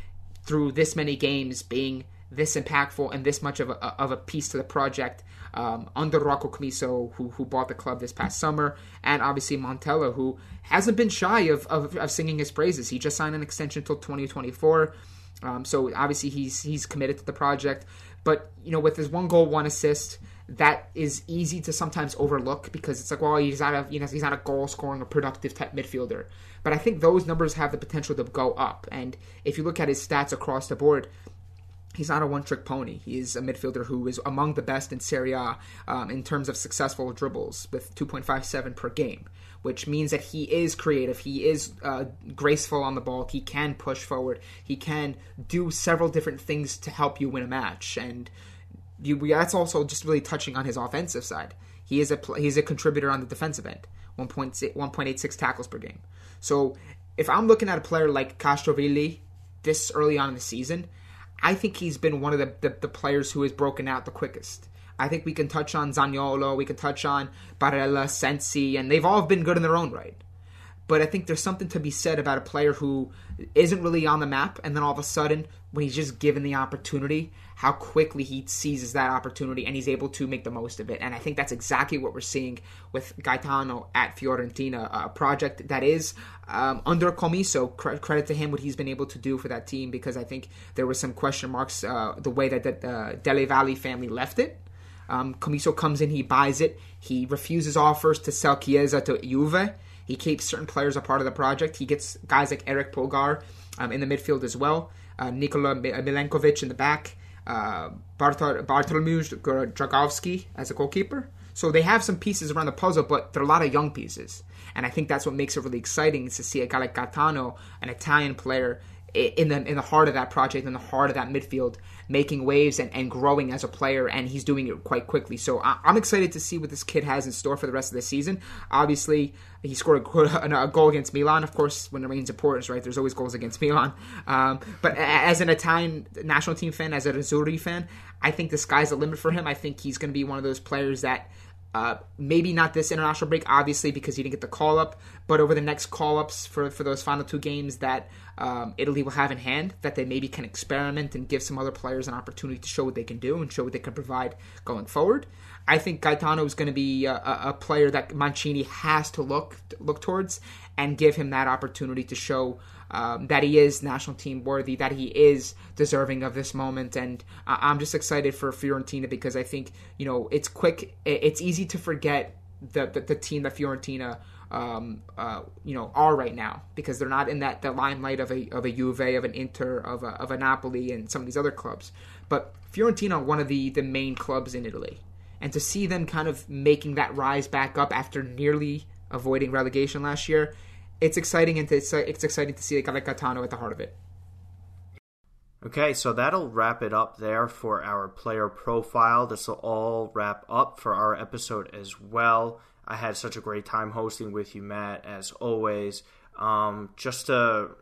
through this many games being this impactful and this much of a, of a piece to the project um, under Rocco Commisso, who, who bought the club this past summer, and obviously Montella, who hasn't been shy of, of, of singing his praises. He just signed an extension until 2024. Um, so obviously he's he's committed to the project. But you know, with his one goal, one assist, that is easy to sometimes overlook because it's like, well, he's not a you know he's not a goal scoring or productive type midfielder. But I think those numbers have the potential to go up. And if you look at his stats across the board, he's not a one trick pony. He's a midfielder who is among the best in Serie A um, in terms of successful dribbles with 2.57 per game, which means that he is creative. He is uh, graceful on the ball. He can push forward. He can do several different things to help you win a match. And you, that's also just really touching on his offensive side. He is a he's a contributor on the defensive end, 1.86 tackles per game. So if I'm looking at a player like Castrovilli this early on in the season, I think he's been one of the, the, the, players who has broken out the quickest. I think we can touch on Zaniolo, we can touch on Barella, Sensi, and they've all been good in their own right. But I think there's something to be said about a player who isn't really on the map, and then all of a sudden, when he's just given the opportunity, how quickly he seizes that opportunity and he's able to make the most of it. And I think that's exactly what we're seeing with Gaetano at Fiorentina, a project that is um, under Commisso. Credit to him what he's been able to do for that team because I think there were some question marks uh, the way that the uh, Della Valle family left it. Um, Commisso comes in, he buys it, he refuses offers to sell Chiesa to Juve. He keeps certain players a part of the project. He gets guys like Erick Pulgar um, in the midfield as well. Uh, Nikola Milenkovic in the back uh, Bartolomew Dragowski as a goalkeeper. So they have some pieces around the puzzle, but they're a lot of young pieces. And I think that's what makes it really exciting is to see a guy like Gaetano, an Italian player, in the in the heart of that project, in the heart of that midfield, making waves and, and growing as a player, and he's doing it quite quickly. So I, am excited to see what this kid has in store for the rest of the season. Obviously, he scored a, a goal against Milan. Of course, when it rains, pours, right? There's always goals against Milan. Um, but as an Italian national team fan, as a Azzurri fan, I think the sky's the limit for him. I think he's going to be one of those players that uh, maybe not this international break, obviously, because he didn't get the call up, but over the next call ups for, for those final two games that um, Italy will have in hand, that they maybe can experiment and give some other players an opportunity to show what they can do and show what they can provide going forward. I think Gaetano is going to be a, a, player that Mancini has to look look towards and give him that opportunity to show um, that he is national team worthy, that he is deserving of this moment. And I'm just excited for Fiorentina because I think you know it's quick, it's easy to forget the the, the team that Fiorentina. Um, uh, you know, are right now because they're not in that the limelight of a of a Juve, of an Inter, of a of a Napoli, and some of these other clubs. But Fiorentina one of the the main clubs in Italy, and to see them kind of making that rise back up after nearly avoiding relegation last year it's exciting and it's, it's exciting to see guy like Gaetano at the heart of it. Okay, so that'll wrap it up there for our player profile. This will all wrap up for our episode as well. I had such a great time hosting with you, Matt, as always. Um, just to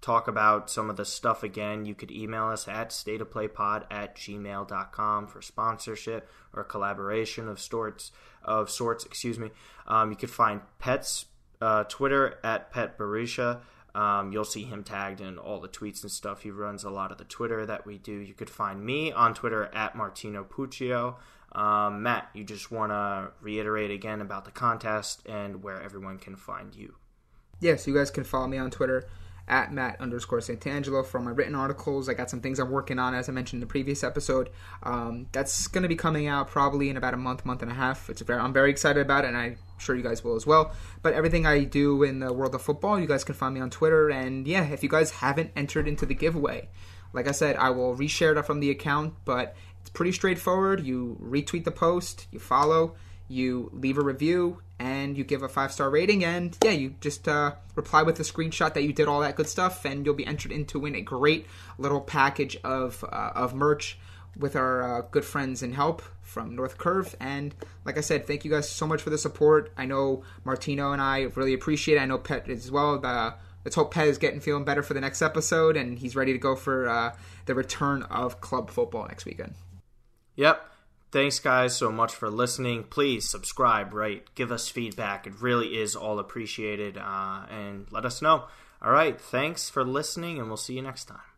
talk about some of the stuff again, you could email us at stateofplaypod at gmail.com for sponsorship or collaboration of sorts. Of sorts, excuse me. Um, you could find Pet's uh, Twitter at Pet Barisha. Um, you'll see him tagged in all the tweets and stuff. He runs a lot of the Twitter that we do. You could find me on Twitter at Martino Puccio. Um, Matt, you just want to reiterate again about the contest and where everyone can find you. Yes, you guys can follow me on Twitter at Matt underscore Santangelo for my written articles. I got some things I'm working on, as I mentioned in the previous episode. Um, that's going to be coming out probably in about a month, month and a half. It's very, I'm very excited about it, and I'm sure you guys will as well. But everything I do in the world of football, you guys can find me on Twitter. And yeah, if you guys haven't entered into the giveaway, like I said, I will reshare it from the account, but it's pretty straightforward. You retweet the post, you follow, you leave a review, and you give a five star rating. And yeah, you just uh, reply with a screenshot that you did all that good stuff, and you'll be entered in to win a great little package of uh, of merch with our uh, good friends and help from North Curve. And like I said, thank you guys so much for the support. I know Martino and I really appreciate it. I know Pet as well. The, let's hope Pet is getting feeling better for the next episode, and he's ready to go for uh, the return of club football next weekend. Yep. Thanks, guys, so much for listening. Please subscribe, rate, give us feedback. It really is all appreciated, uh, and let us know. All right, thanks for listening, and we'll see you next time.